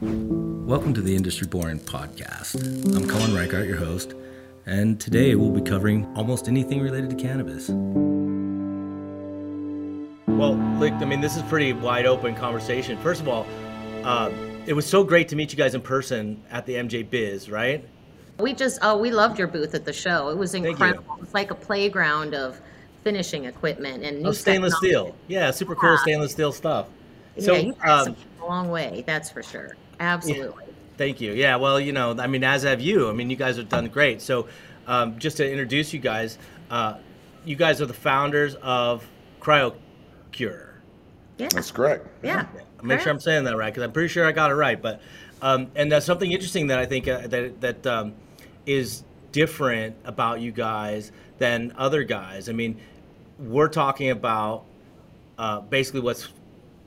Welcome to the Industry Born podcast. I'm Colin Reichart, your host, and today we'll be covering almost anything related to cannabis. Well, look, I mean, this is pretty wide open conversation. First of all, uh, it was so great to meet you guys in person at the MJ Biz, right? We just, oh, we loved your booth at the show. It was you. incredible. It's like a playground of finishing equipment and new Oh, stainless technology. steel. Yeah, super cool Yeah. stainless steel stuff. So, yeah, you guys um, have come a long way, that's for sure. Absolutely. Thank you. Yeah, well, you know, I mean, as have you. I mean, you guys have done great. So, um, just to introduce you guys, uh, you guys are the founders of CryoCure. Yeah. That's correct. Yeah. Make sure I'm saying that right because I'm pretty sure I got it right. But um, and that's something interesting that I think uh, that that um, is different about you guys than other guys. I mean, we're talking about uh, basically what's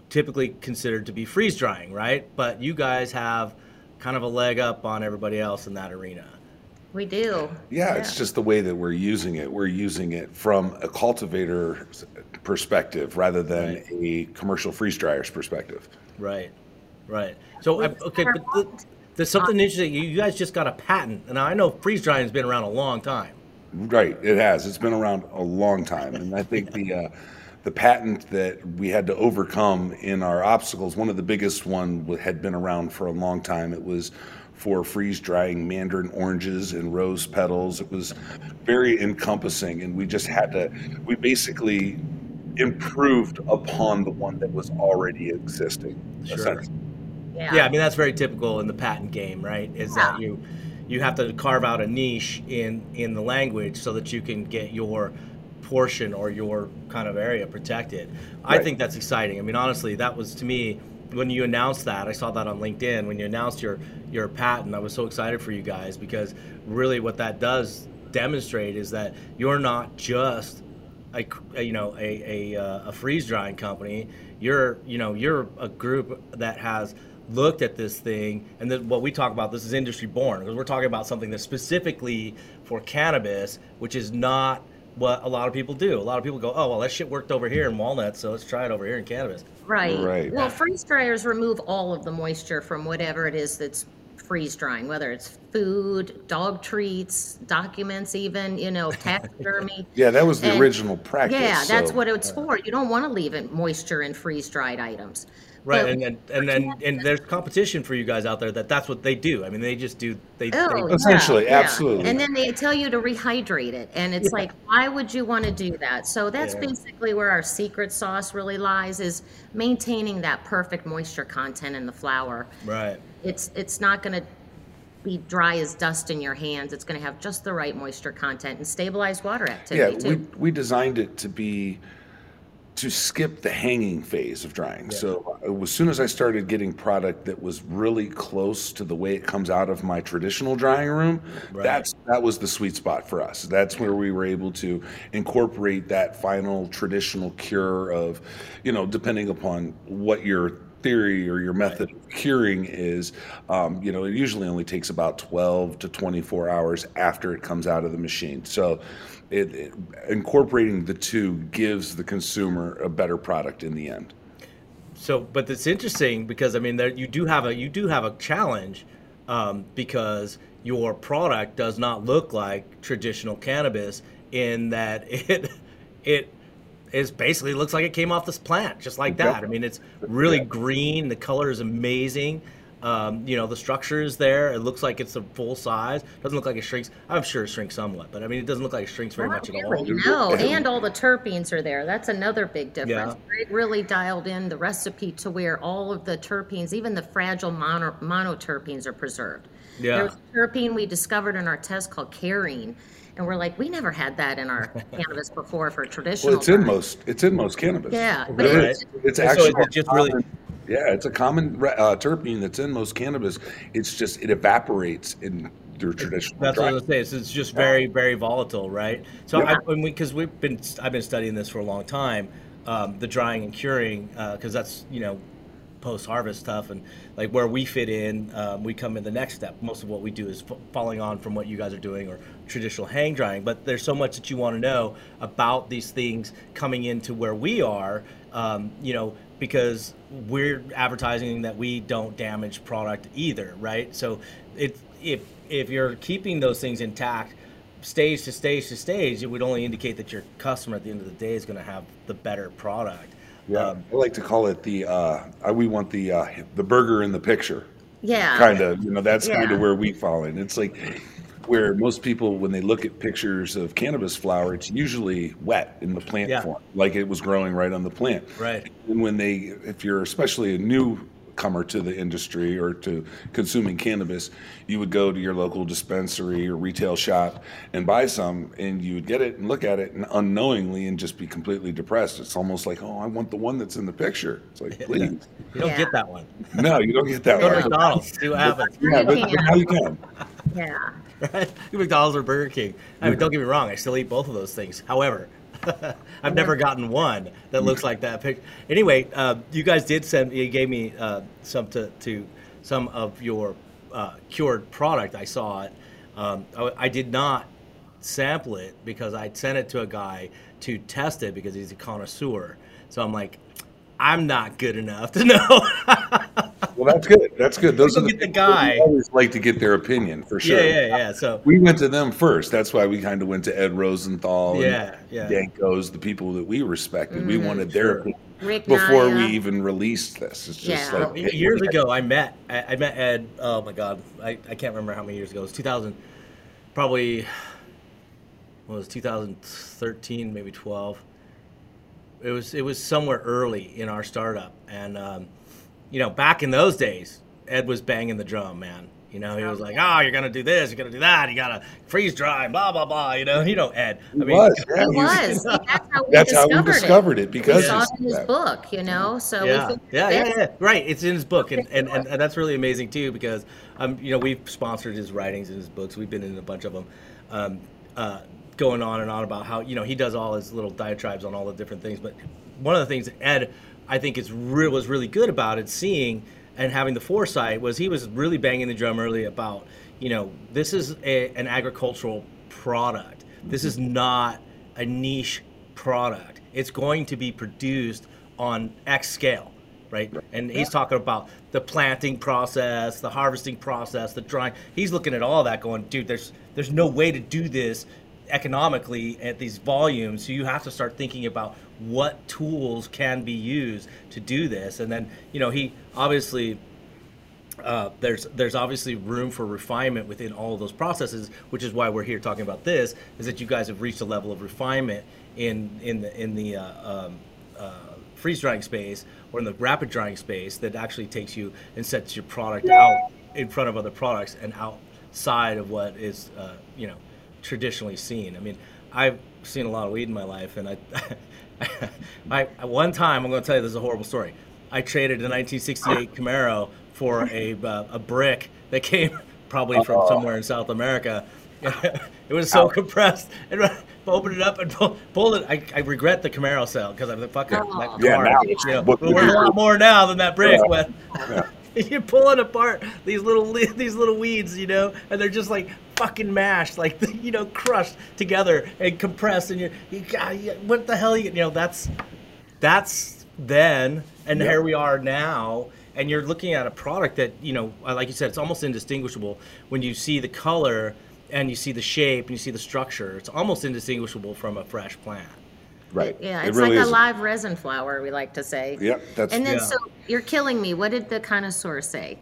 typically considered to be freeze drying, right? But you guys have kind of a leg up on everybody else in that arena. We do. Yeah, it's just the way that we're using it. We're using it from a cultivator perspective rather than Right. a commercial freeze dryer's perspective. Right, right. So I, okay, but th- walked there's something interesting. You you guys just got a patent, and I know freeze drying has been around a long time. Right, it has. It's been around a long time, and I think the uh, the patent that we had to overcome in our obstacles, one of the biggest one had been around for a long time. It was for freeze drying mandarin oranges and rose petals. It was very encompassing, and we just had to. We basically improved upon the one that was already existing. Sure. Yeah. Yeah, I mean that's very typical in the patent game, right? Is that you you have to carve out a niche in in the language so that you can get your portion or your kind of area protected. I think that's exciting. I mean, honestly, that was to me when you announced that. I saw that on LinkedIn when you announced your your patent. I was so excited for you guys because really what that does demonstrate is that you're not just a, a- you know a a, uh, a freeze drying company. You're you know you're a group that has looked at this thing and then what we talk about this is industry born because we're talking about something that's specifically for cannabis, which is not what a lot of people do. A lot of people go, oh well, that shit worked over here in walnuts, so let's try it over here in cannabis. Right. Right. Well, freeze dryers remove all of the moisture from whatever it is that's freeze drying, whether it's food, dog treats, documents, even, you know, taxidermy. Yeah, that was the And- original practice. Yeah, that's what it's for. You don't want to leave it moisture in freeze dried items. Right, But- and then and then and there's competition for you guys out there that that's what they do. I mean, they just do they. Oh, they yeah, Essentially, yeah. absolutely. And then they tell you to rehydrate it. And it's like, why would you want to do that? So that's Yeah. basically where our secret sauce really lies is maintaining that perfect moisture content in the flower. right. It's it's not going to be dry as dust in your hands. It's going to have just the right moisture content and stabilized water activity. Yeah, activity we, we designed it to be to skip the hanging phase of drying. So uh, as soon as I started getting product that was really close to the way it comes out of my traditional drying room, Right. that's that was the sweet spot for us. That's where we were able to incorporate that final traditional cure of, you know, depending upon what your theory or your method of curing is, um, you know, it usually only takes about 12 to 24 hours after it comes out of the machine. So it, it incorporating the two gives the consumer a better product in the end. So, but it's interesting because I mean, there you do have a you do have a challenge um, because your product does not look like traditional cannabis in that it it is basically looks like it came off this plant just like that. I mean, it's really Yeah. green. The color is amazing. Um, you know, the structure is there. It looks like it's a full size. Doesn't look like it shrinks. I'm sure it shrinks somewhat, but I mean, it doesn't look like it shrinks very Not much at all. no, and all the terpenes are there. That's another big difference. Yeah. It really dialed in the recipe to where all of the terpenes, even the fragile mono, monoterpenes, are preserved. Yeah. There was a terpene we discovered in our test called carene, and we're like, we never had that in our cannabis before for traditional. Well, it's in most it's in most cannabis. Yeah, but It it's- It's And so actually just really- yeah, it's a common uh, terpene that's in most cannabis. It's just it evaporates in their traditional. That's what I dry. was saying. It's, it's just very, very volatile, right? So Yeah. I, when we, because we've been, I've been studying this for a long time, um, the drying and curing, because that's you know, post harvest stuff, and like where we fit in, um, we come in the next step. Most of what we do is f- following on from what you guys are doing or traditional hang drying. But there's so much that you want to know about these things coming into where we are. Um, you know, because we're advertising that we don't damage product either, right? So it if if you're keeping those things intact stage to stage to stage, it would only indicate that your customer at the end of the day is going to have the better product. Yeah, Um, I like to call it the, uh, we want the, uh, the burger in the picture. Yeah. kind of you know that's kind of where we fall in it's like where most people when they look at pictures of cannabis flower it's usually wet in the plant Yeah. form like it was growing right on the plant Right. and when they if you're especially a newcomer to the industry or to consuming cannabis you would go to your local dispensary or retail shop and buy some and you would get it and look at it and unknowingly and just be completely depressed it's almost like oh i want the one that's in the picture it's like please You don't Yeah. get that one. no you don't get that Go to one McDonald's, see what yeah but, but Yeah. now you can Yeah. Right? McDonald's or Burger King. I mean, don't get me wrong, I still eat both of those things. However, I've never gotten one that looks like that picture. Anyway, uh, you guys did send. You gave me uh, some to, to some of your uh, cured product. I saw it. Um, I, I did not sample it because I sent it to a guy to test it because he's a connoisseur. So I'm like, I'm not good enough to know. Well, that's good. That's good. Those We are the, the guy. always like to get their opinion for sure. yeah, yeah, yeah. So We went to them first. That's why we kind of went to Ed Rosenthal Yeah, and yeah. Dankos, the people that we respected. we wanted their opinion Rick before Naya. we even released this. It's just Yeah. like Well, years ago, I met I, I met Ed. Oh my God, I, I can't remember how many years ago. It was 2000, probably. What was 2013, maybe 12. It was it was somewhere early in our startup, and um, you know, back in those days, Ed was banging the drum, man. You know, he was like, "Oh, you're gonna do this, you're gonna do that, you gotta freeze dry, blah blah blah." You know, you know Ed. It was. Yeah, It was- was. See, That's how we That's how discovered we discovered it, We because saw it in his that. book, you know. So yeah, figured yeah, yeah, yeah. Right. It's in his book, and, and, and, and that's really amazing too because um, you know, we've sponsored his writings and his books. We've been in a bunch of them, um, uh, going on and on about how you know he does all his little diatribes on all the different things. But one of the things that Ed, I think, is re- was really good about it, seeing and having the foresight was he was really banging the drum early about you know this is a, an agricultural product. This is not a niche product. It's going to be produced on X scale, right? And he's talking about the planting process, the harvesting process, the drying. He's looking at all that, going, dude, there's there's no way to do this economically at these volumes. So you have to start thinking about what tools can be used to do this. And then, you know, he obviously uh, there's there's obviously room for refinement within all of those processes, which is why we're here talking about this. Is that you guys have reached a level of refinement in in the in the uh, um, uh, freeze drying space or in the rapid drying space that actually takes you and sets your product out in front of other products and outside of what is uh, you know traditionally seen. I mean, I've seen a lot of weed in my life, and I, I at one time I'm going to tell you this is a horrible story. I traded a 1968 Camaro for a uh, a brick that came probably from somewhere in South America. it was so compressed. And I opened it up and pull, pulled it. I, I regret the Camaro sale because I'm the fucking Oh. that Yeah, car. now you know, what we're worth a lot more now than that brick. Yeah. But you're pulling apart these little these little weeds, you know, and they're just like fucking mashed, like you know, crushed together and compressed. And you're, you, you- what the hell? You, you know, that's that's then, and Yeah. here we are now. And you're looking at a product that you know, uh, like you said, it's almost indistinguishable when you see the color and you see the shape and you see the structure. It's almost indistinguishable from a fresh plant. right. Yeah, It it's really like is. a live resin flower, we like to say. Yep, that's And then, Yeah. so you're killing me. What did the connoisseur say?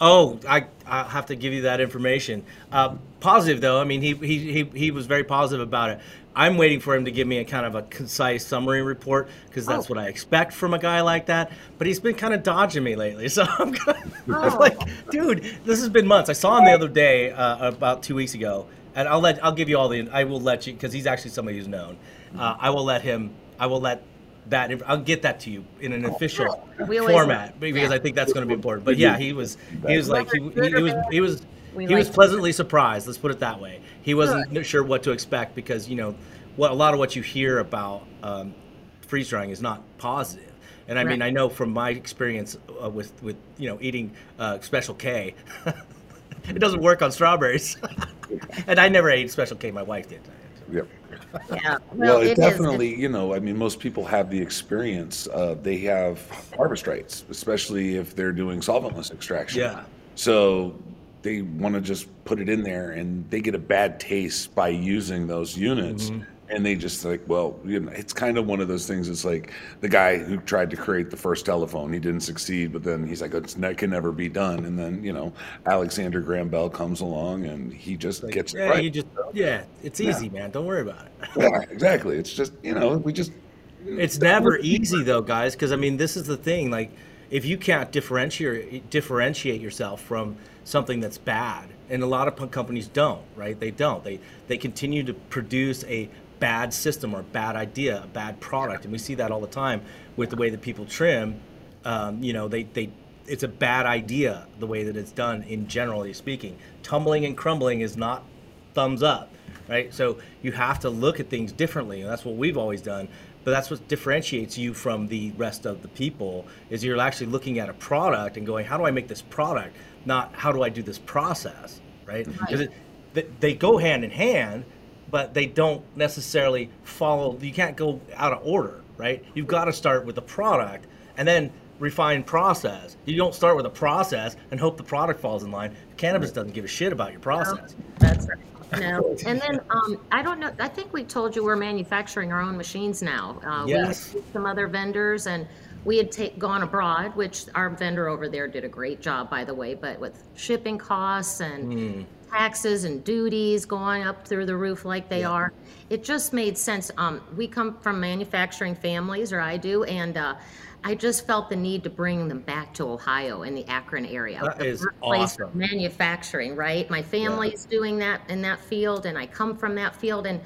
Oh, I I have to give you that information. Uh, positive though. I mean, he, he he he was very positive about it. I'm waiting for him to give me a kind of a concise summary report because that's Oh. what I expect from a guy like that. But he's been kind of dodging me lately, so I'm, kind of Oh. like, dude, this has been months. I saw him the other day, uh, about two weeks ago, and I'll let I'll give you all the. I will let you because he's actually somebody who's known. Uh, I will let him. I will let that. I'll get that to you in an official We always- format because I think that's going to be important. But yeah, he was he was like he, he, he was he was he was pleasantly surprised. Let's put it that way. He wasn't sure what to expect because you know what a lot of what you hear about um, freeze drying is not positive. And I mean, I know from my experience uh, with with you know eating uh, Special K, it doesn't work on strawberries. and I never ate Special K. My wife did. Yep. Yeah. Well, it definitely, you know, I mean, most people have the experience. Uh, they have Harvest Rights, especially if they're doing solventless extraction. Yeah. So they want to just put it in there, and they get a bad taste by using those units. Mm-hmm. And they just like, well, you know, it's kind of one of those things. It's like the guy who tried to create the first telephone, he didn't succeed, but then he's like, oh, it's, that can never be done. And then, you know, Alexander Graham Bell comes along and he just gets it Yeah, right. you just yeah, it's easy, man. Don't worry about it. yeah, exactly. It's just, you know, we just It's never easy though, guys, because I mean, this is the thing. Like, if you can't differentiate differentiate yourself from something that's bad, and a lot of companies don't, right? They don't. They they continue to produce a bad system or a bad idea, a bad product, and we see that all the time with the way that people trim. Um, you know, they they it's a bad idea the way that it's done in generally speaking. Tumbling and crumbling is not thumbs up, right? So you have to look at things differently, and that's what we've always done. But that's what differentiates you from the rest of the people is you're actually looking at a product and going, how do I make this product? Not how do I do this process, right? Because it, th- they go hand in hand, but they don't necessarily follow. You can't go out of order, right? You've got to start with the product and then refine process. You don't start with a process and hope the product falls in line. Cannabis doesn't give a shit about your process. That's right. No, and then um, I don't know. I think we told you we're manufacturing our own machines now. Uh, Yes. We had some other vendors, and we had ta- gone abroad, which our vendor over there did a great job, by the way. But with shipping costs and taxes and duties going up through the roof like they are, it just made sense. Um, we come from manufacturing families, or I do, and uh, I just felt the need to bring them back to Ohio in the Akron area. That the is awesome. manufacturing, right? My family family's doing that in that field, and I come from that field. And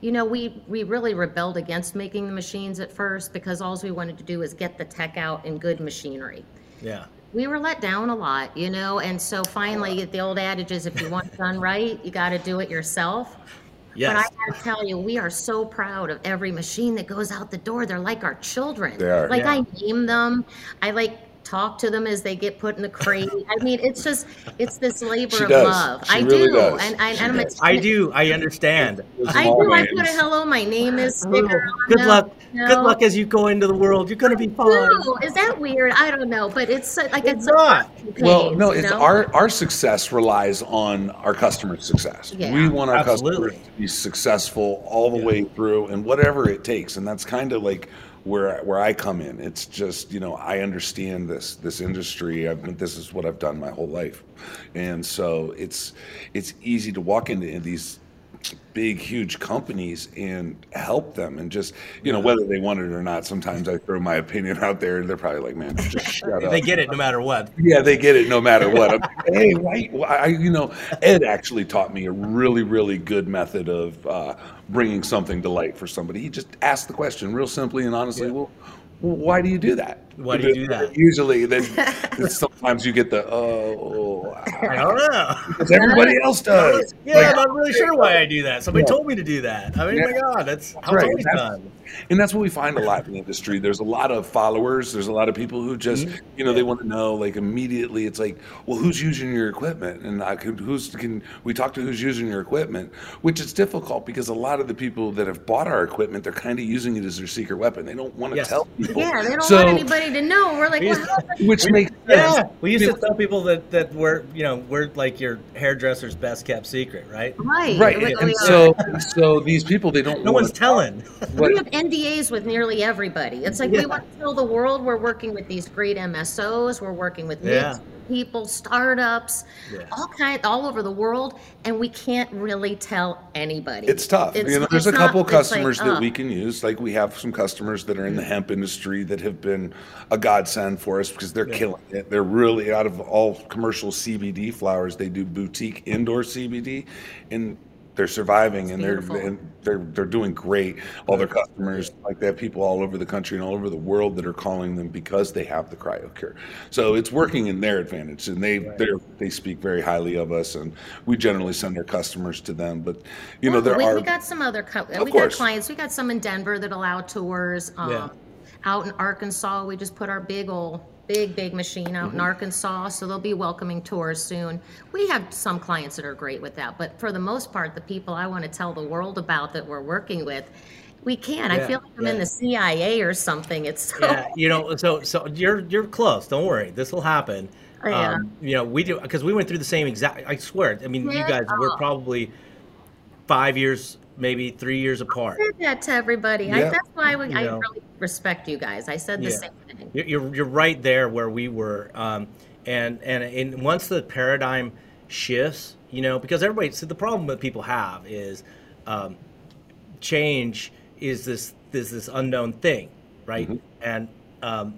you know, we we really rebelled against making the machines at first because all we wanted to do was get the tech out in good machinery. Yeah. We were let down a lot, you know, and so finally, the old adage is, if you want it done right, you got to do it yourself. Yes. But I gotta tell you, we are so proud of every machine that goes out the door. They're like our children. They are. Like Yeah. I name them. I like talk to them as they get put in the crate. I mean, it's just it's this labor She of does. love. She I really do, does. and, I, and I'm does. I do. I understand. I Small do. I put a hello. My name is oh, sticker on Good them, luck. you Good luck as you go into the world. You're gonna be fine. No, is that weird? I don't know, but it's uh, like It's it's, not. pain, Well, no, it's know? our our success relies on our customers' success. Yeah. We want our Absolutely. customers to be successful all the Yeah. way through, and whatever it takes. And that's kind of like where where I come in. It's just you know I understand this this industry. I've this is what I've done my whole life, and so it's it's easy to walk into these big huge companies and help them and just you know whether they want it or not sometimes i throw my opinion out there and they're probably like man just shut up They get it no matter what. yeah, they get it no matter what. Like, hey, why, why? I, you know, Ed actually taught me a really, really good method of uh, bringing something to light for somebody. He just asked the question real simply and honestly. Yeah. Well, well, why do you do that? Why do you do that? Usually, then sometimes you get the oh, I don't know. because everybody else does. Yeah, Like, I'm not really sure why I do that. Somebody Yeah. told me to do that. I mean, Yeah. my God, that's how Right, it's always done. And that's what we find a lot in the industry. There's a lot of followers. There's a lot of people who just, Mhm. you know, they want to know like immediately. It's like, well, who's using your equipment? And I could, who's can we talk to who's using your equipment? Which is difficult because a lot of the people that have bought our equipment, they're kind of using it as their secret weapon. They don't want to Yes. tell people. Yeah, they don't So- want anybody to know. We're like, We well, used- how- Which makes Yeah, sense. we used to tell people that that we're you know we're like your hairdresser's best kept secret, right? right, Right. we- And so, so these people, they don't No want one's telling. we have NDAs with nearly everybody. It's like Yeah. we want to tell the world we're working with these great MSOs. We're working with Yeah. mid people, startups, Yeah. all kind, all over the world, and we can't really tell anybody. It's tough. It's- you know, there's a couple not- it's like, customers that uh, we can use. Like we have some customers that are in the hemp industry that have been a godsend for us because they're Yeah. killing it. They're really out of all commercial CBD flowers, they do boutique indoor CBD, and they're surviving and they're and they're they're doing great. All their customers, like they have people all over the country and all over the world that are calling them because they have the CryoCure. So it's working in their advantage, and they they they speak very highly of us, and we generally send our customers to them. But you know, there we, are we got some other co- Of we course. got clients. We got some in Denver that allow tours. Um, Yeah. Out in Arkansas, we just put our big old big, big machine out in Arkansas, so they'll be welcoming tours soon. We have some clients that are great with that, but for the most part, the people I want to tell the world about that we're working with, we can. I feel like I'm in the CIA or something. It's so yeah, you know, so so you're you're close. Don't worry, this will happen. Yeah. Um, you know, we do because we went through the same exact. I swear. I mean, you guys we're probably five years, maybe three years apart. said that to everybody. I, that's why we, I know. really respect you guys. I said the Yeah. same thing. You're you're, you're right there where we were, um, and and and once the paradigm shifts, you know, because everybody. So the problem that people have is um, change is this this this unknown thing, right? And um,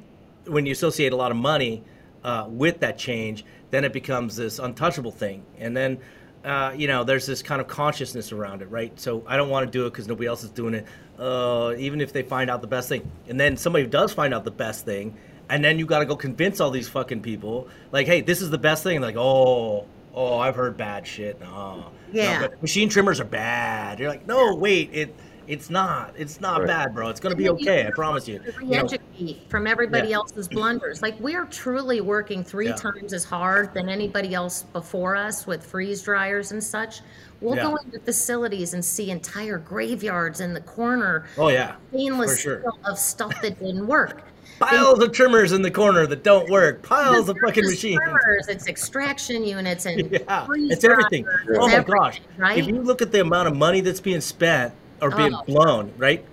when you associate a lot of money uh, with that change, then it becomes this untouchable thing, and then. Uh, you know, there's this kind of consciousness around it, right? So I don't want to do it because nobody else is doing it. Uh, even if they find out the best thing, and then somebody does find out the best thing, and then you got to go convince all these fucking people, like, hey, this is the best thing. Like, oh, oh, I've heard bad shit. No, Yeah. no, but machine trimmers are bad. You're like, no, wait, it, it's not. It's not Right. bad, bro. It's gonna be And then you okay. I promise you. to You know, from everybody Yeah. else's blunders. Like we're truly working three Yeah. times as hard than anybody else before us with freeze dryers and such. We'll Yeah. go into facilities and see entire graveyards in the corner, oh yeah, stainless sure. steel of stuff that didn't work. Piles of trimmers in the corner that don't work. Piles of fucking machines. trimmers, It's extraction units and Yeah, it's everything. dryers, Oh my everything, gosh! Right? If you look at the amount of money that's being spent or being Oh. blown, right?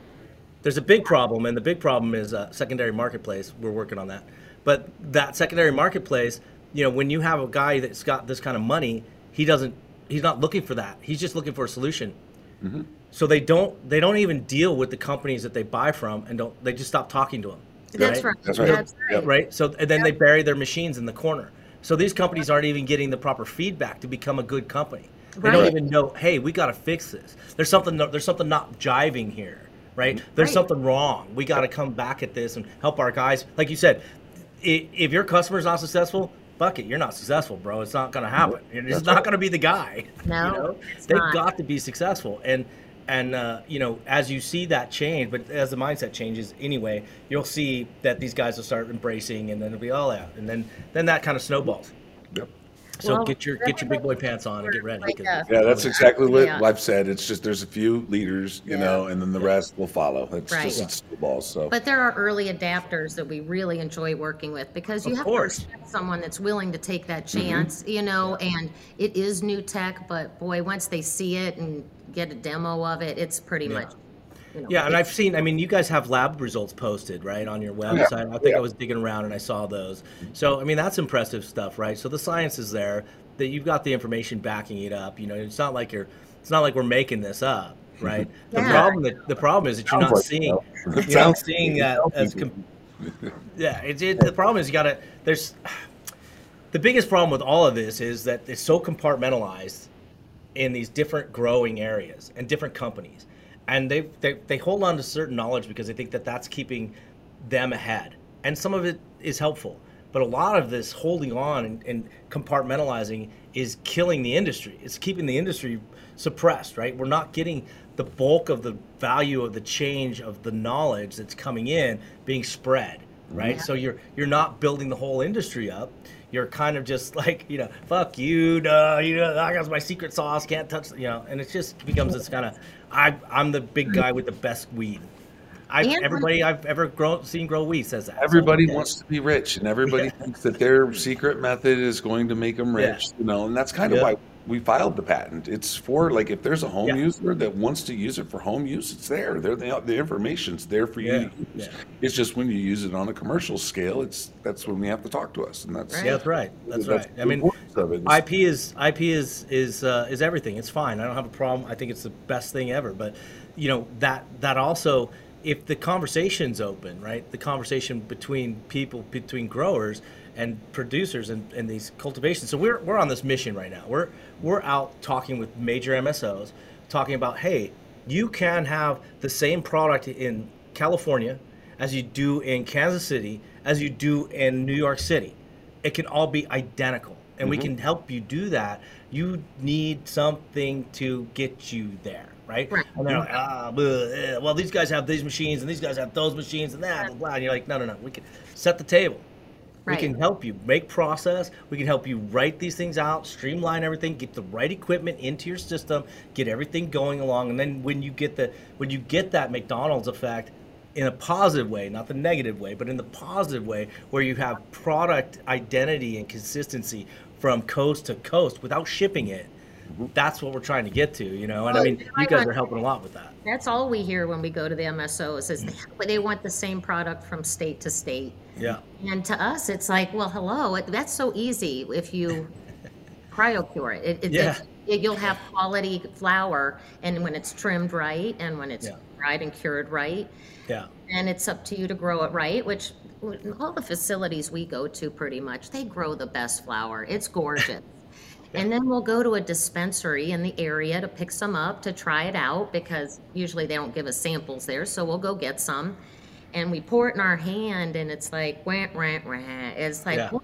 There's a big problem, and the big problem is uh, secondary marketplace. We're working on that, but that secondary marketplace, you know, when you have a guy that's got this kind of money, he doesn't. He's not looking for that. He's just looking for a solution. So they don't. They don't even deal with the companies that they buy from, and don't. They just stop talking to them. That's right. That's right. That's Yep. right. right? So and then they bury their machines in the corner. So these companies aren't even getting the proper feedback to become a good company. They don't even know, hey, we got to fix this. There's something there's something not jiving here, right? There's Right. something wrong. We got to come back at this and help our guys. Like you said, if your customer's not successful, fuck it, you're not successful, bro. It's not going to happen. It's not right. going to be the guy. No, you know? they've not. got to be successful and and uh, you know as you see that change but as the mindset changes anyway you'll see that these guys will start embracing and then it'll be all out and then then that kind of snowballs Yep. So Well, get your get your big boy pants on and get ready Like, 'cause uh, Yeah, that's exactly what Yeah. I've said. It's just there's a few leaders, you Yeah. know, and then the rest will follow. It's Right. just it's snowballs. So But there are early adapters that we really enjoy working with because you Of have course. to respect someone that's willing to take that Mm-hmm. chance, you know, and it is new tech, but boy, once they see it and get a demo of it, it's pretty much, you know. Yeah, and I've seen. I mean, you guys have lab results posted, right, on your website. I think Yeah. I was digging around and I saw those. So, I mean, that's impressive stuff, right? So the science is there. That you've got the information backing it up. You know, it's not like you're. It's not like we're making this up, right? yeah. The problem that the problem is that you're not like seeing. it. You're not seeing that uh, as. Com- yeah, it's it, the problem is you gotta. There's. The biggest problem with all of this is that it's so compartmentalized in these different growing areas and different companies and they, they they hold on to certain knowledge because they think that that's keeping them ahead. And some of it is helpful but a lot of this holding on and, and compartmentalizing is killing the industry. It's keeping the industry suppressed right? We're not getting the bulk of the value of the change of the knowledge that's coming in being spread right so you're you're not building the whole industry up you're kind of just like you know fuck you duh, you know i got my secret sauce can't touch you know and it just becomes this kind of I, i'm the big guy with the best weed I, everybody i've ever grown, seen grow weed says that So, everybody okay. wants to be rich, and everybody Yeah. thinks that their secret method is going to make them Yeah. rich. You know, and that's kind of why we filed the patent. It's for like if there's a home Yeah. user that wants to use it for home use, it's there. There, the, the information's there for you Yeah. to use. Yeah. It's just when you use it on a commercial scale, it's that's when we have to talk to us, and that's Right. that's right that's right i mean of it. ip is ip is is uh, is everything it's fine i don't have a problem i think it's the best thing ever but you know that that also if the conversation's open right the conversation between people between growers and producers and, and these cultivations so we're, we're on this mission right now we're we're out talking with major msos talking about hey you can have the same product in california as you do in kansas city as you do in new york city. It can all be identical and we can help you do that. You need something to get you there right, Right. and they're like ah, blah, eh, well these guys have these machines and these guys have those machines and that blah, blah. and you're like no no no we can set the table We can help you make process. We can help you write these things out, streamline everything, get the right equipment into your system, get everything going along, and then when you get the when you get that McDonald's effect in a positive way, not the negative way, but in the positive way, where you have product identity and consistency from coast to coast without shipping it. Mm-hmm. That's what we're trying to get to, you know. And I mean, you guys are helping a lot with that. That's all we hear when we go to the MSOs is they, mm. they want the same product from state to state. Yeah. And to us, it's like, well, hello, that's so easy if you cryocure it. it, it Yeah. it- you'll have quality flour, and when it's trimmed right, and when it's Yeah. dried and cured right, Yeah. and it's up to you to grow it right. Which all the facilities we go to, pretty much, they grow the best flour. It's gorgeous. And then we'll go to a dispensary in the area to pick some up to try it out because usually they don't give us samples there. So we'll go get some and we pour it in our hand and it's like, wah, wah, wah. It's like, Yeah. what?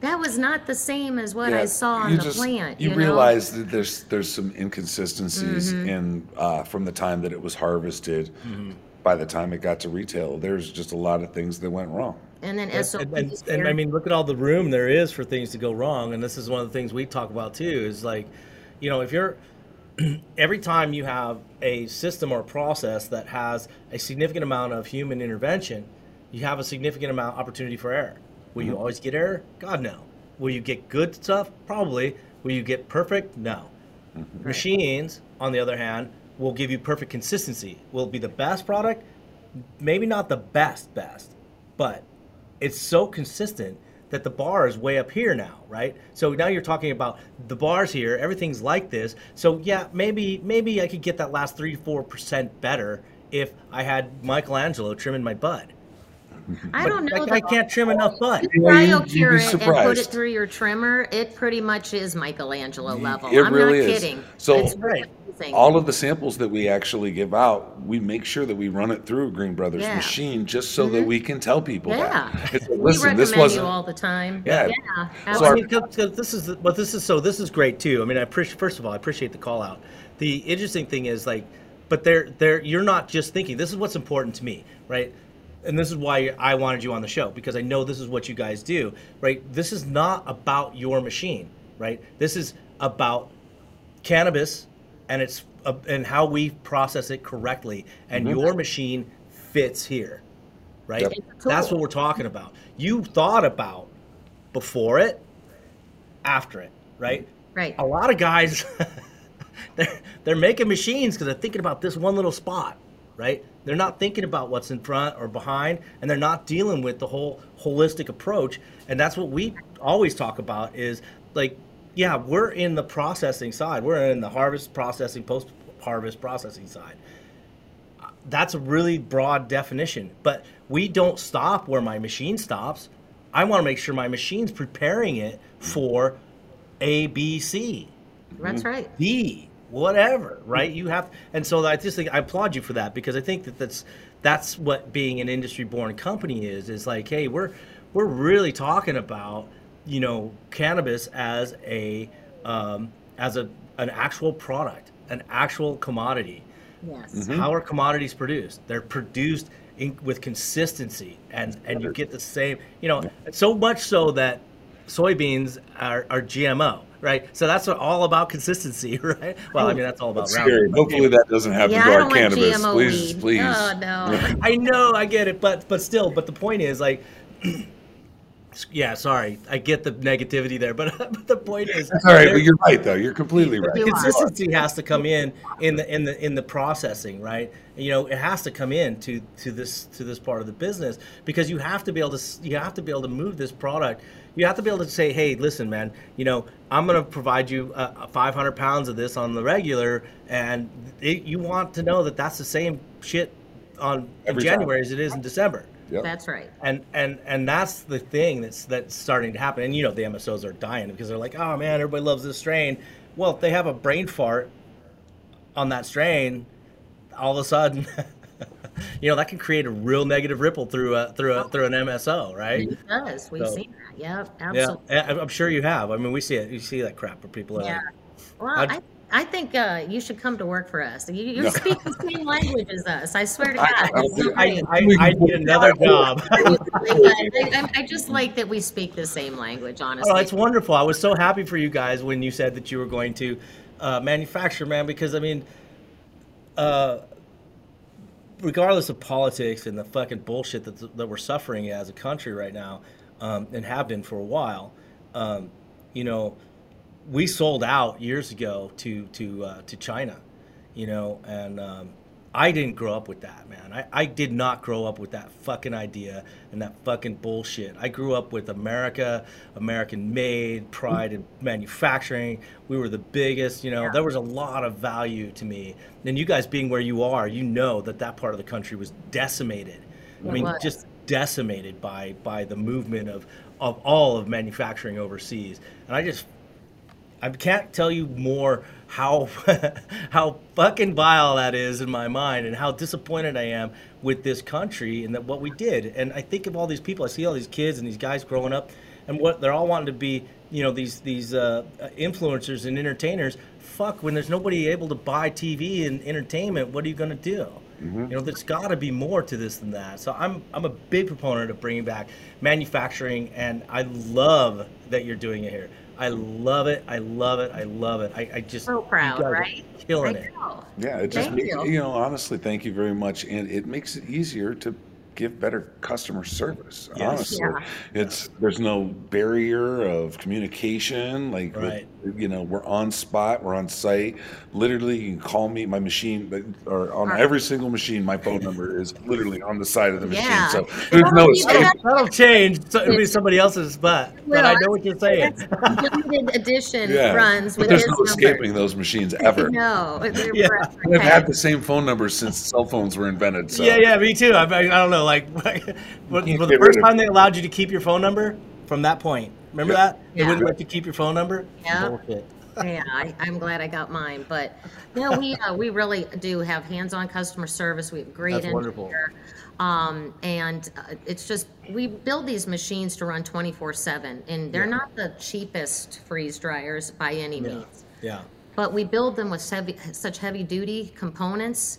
That was not the same as what I Yeah, saw on you the just- plant. You, know? realize that there's there's some inconsistencies Mm-hmm. in uh, from the time that it was harvested, Mm-hmm. by the time it got to retail. There's just a lot of things that went wrong. And then And, SOPs. and, and, there. I mean, look at all the room there is for things to go wrong. And this is one of the things we talk about too. Is like, you know, if you're every time you have a system or a process that has a significant amount of human intervention, you have a significant amount opportunity for error. Will you mm-hmm. always get error? God no. Will you get good stuff? Probably. Will you get perfect? No. Mm-hmm. Machines, on the other hand, will give you perfect consistency. Will it be the best product? Maybe not the best best, but it's so consistent that the bar is way up here now, right? So now you're talking about the bars here, everything's like this. So yeah, maybe maybe I could get that last three four percent better if I had Michelangelo trimming my bud. I don't know. I, I can't trim enough bud. You Yeah, you- cryo you'd be cure it and put it through your trimmer, it pretty much is Michelangelo level. It I'm really not is. kidding. So- it's Right. amazing. All of the samples that we actually give out, we make sure that we run it through a GreenBroz Yeah. Mm-hmm. machine just so that we can tell people Yeah. that. It's like, we Listen, recommend this you wasn't. all the time. Yeah. yeah Well, I absolutely. mean, 'cause- 'cause this is but this is so this is great too. I mean, I appreciate first of all, I appreciate the call out. The interesting thing is like, but they're they're you're not just thinking. This is what's important to me, right? And this is why I wanted you on the show because I know this is what you guys do, right? This is not about your machine, right? This is about cannabis and it's uh, and how we process it correctly, and your machine fits here, right? Yep. That's what we're talking about. You thought about before it, after it, right? Right. A lot of guys, they're they're making machines because they're thinking about this one little spot, right? They're not thinking about what's in front or behind, and they're not dealing with the whole holistic approach. And that's what we always talk about is like, yeah, we're in the processing side, we're in the harvest processing, post harvest processing side. That's a really broad definition. But we don't stop where my machine stops. I want to make sure my machine's preparing it for a b c. That's mm-hmm. right. d whatever right you have and so i just think i applaud you for that because i think that that's that's what being an industry born company is is like hey we're we're really talking about you know cannabis as a um, as a an actual product an actual commodity Yes. how are commodities produced? They're produced in, with consistency, and and you get the same. You know, so much so that soybeans are, are GMO, right? So that's what, all about consistency, right? Well, I mean that's all about That's scary. Hopefully that doesn't happen Yeah, to I our cannabis. GMO please, weed. please. Oh no. I know, I get it, but but still, but the point is like. Yeah, sorry. I get the negativity there, but, but the point is, That's all right, but you're right though. You're completely right. You are. consistency has to come in in the in the in the processing right you know it has to come in to to this to this part of the business because you have to be able to you have to be able to move this product you have to be able to say hey listen man you know i'm going to provide you uh, 500 pounds of this on the regular and it, you want to know that that's the same shit on in Every time. january as it is in december Yep. That's right. and and and that's the thing that's that's starting to happen. And you know the MSOs are dying because they're like, oh man, everybody loves this strain. Well, if they have a brain fart on that strain, all of a sudden, you know that can create a real negative ripple through a through a through an MSO, right? It does. We've So- seen that. Yep. Yeah, Absolutely. I- I'm sure you have. I mean, we see it. You see that crap where people are. Yeah. Like, Well, How'd- I, I think uh, you should come to work for us. You, you No. speak the same language as us. I swear to God. I- It's I. I, I need another job. I, I- I just like that we speak the same language, honestly. Oh, it's wonderful. I was so happy for you guys when you said that you were going to uh, manufacture, man, because I mean, uh, regardless of politics and the fucking bullshit that, that we're suffering as a country right now, um, and have been for a while, um, you know, we sold out years ago to to uh, to China, you know, and um, I didn't grow up with that, man. I, I did not grow up with that fucking idea and that fucking bullshit. I grew up with America, American made, pride in manufacturing. We were the biggest, you know, there was a lot of value to me. And you guys being where you are, you know that that part of the country was decimated. I mean, was. just decimated by by the movement of of all of manufacturing overseas. And I just I can't tell you more how how fucking vile that is in my mind and how disappointed I am with this country and that what we did. And I think of all these people, I see all these kids and these guys growing up and what they're all wanting to be, you know, these these uh, influencers and entertainers. Fuck, when there's nobody able to buy TV and entertainment, what are you going to do? Mm-hmm. You know, there's got to be more to this than that. So I'm I'm a big proponent of bringing back manufacturing, and I love that you're doing it here. I love it. I love it. I love it. I, I just So you proud, guys are right? Killing it. Yeah, it just Thank makes, you. you know, honestly, thank you very much. And it makes it easier to give better customer service. Yes. Honestly, Yeah. it's there's no barrier of communication. Like, with- Right. You know, we're on spot, we're on site. Literally, you can call me. My machine, or on Right. every single machine, my phone number is literally on the side of the machine. Yeah. So there's Well, no escape. That'll change. So it'll be somebody else's butt. But I know what you're saying. Limited edition Yeah, runs but with there's his no number. escaping those machines ever. No, Yeah. forever I've had the same phone number since cell phones were invented. So. Yeah, yeah, me too. I, I, I don't know. Like, when, can't when get the first time they allowed you to keep your phone number, from that point, remember Yeah. that they Yeah. wouldn't let you keep your phone number. Yeah. Bullshit. yeah, I, I'm glad I got mine. But no, we uh, we really do have hands-on customer service. We have great That's wonderful. engineer, um, and uh, it's just we build these machines to run 24/7, and they're Yeah. not the cheapest freeze dryers by any Yeah. means. Yeah. But we build them with heavy, such heavy-duty components.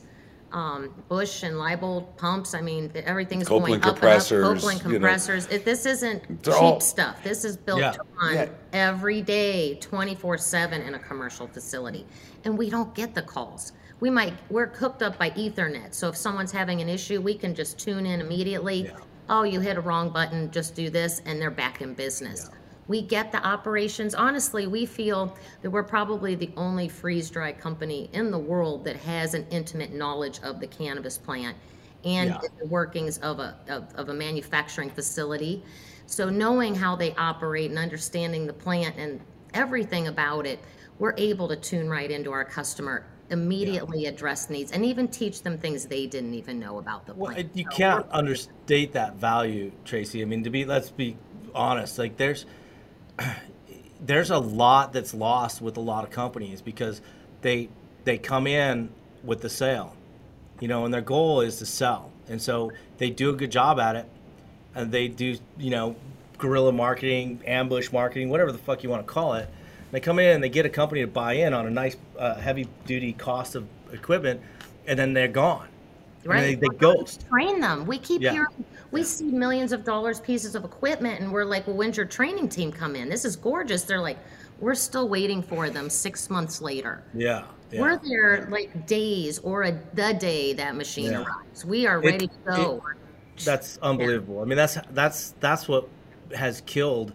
Um, Busch and Leybold pumps. I mean, everything's Copeland going up compressors, and up. Copeland you know. compressors. It, this isn't cheap all- stuff. This is built Yeah. to run Yeah. every day, 24/7 in a commercial facility, and we don't get the calls. We might we're hooked up by Ethernet, so if someone's having an issue, we can just tune in immediately. Yeah. Oh, you hit a wrong button. Just do this, and they're back in business. We get the operations. Honestly, we feel that we're probably the only freeze dry company in the world that has an intimate knowledge of the cannabis plant and Yeah. the workings of a of, of a manufacturing facility. So knowing how they operate and understanding the plant and everything about it, we're able to tune right into our customer, immediately address needs, and even teach them things they didn't even know about the Well, plant. you So can't understate that value, Tracy. I mean, to be let's be honest. Like, there's there's a lot that's lost with a lot of companies because they they come in with the sale, you know, and their goal is to sell, and so they do a good job at it, and they do you know guerrilla marketing, ambush marketing, whatever the fuck you want to call it. They come in and they get a company to buy in on a nice uh, heavy duty cost of equipment, and then they're gone. Right. they, they ghost. Train them. We keep Yeah. hearing, we see millions of dollars pieces of equipment, and we're like, well, when's your training team come in? This is gorgeous. They're like, we're still waiting for them six months later. Yeah. yeah. We're there like days or a, the day that machine Yeah. arrives. We are It- ready to go. That's unbelievable. I mean, that's that's that's what has killed,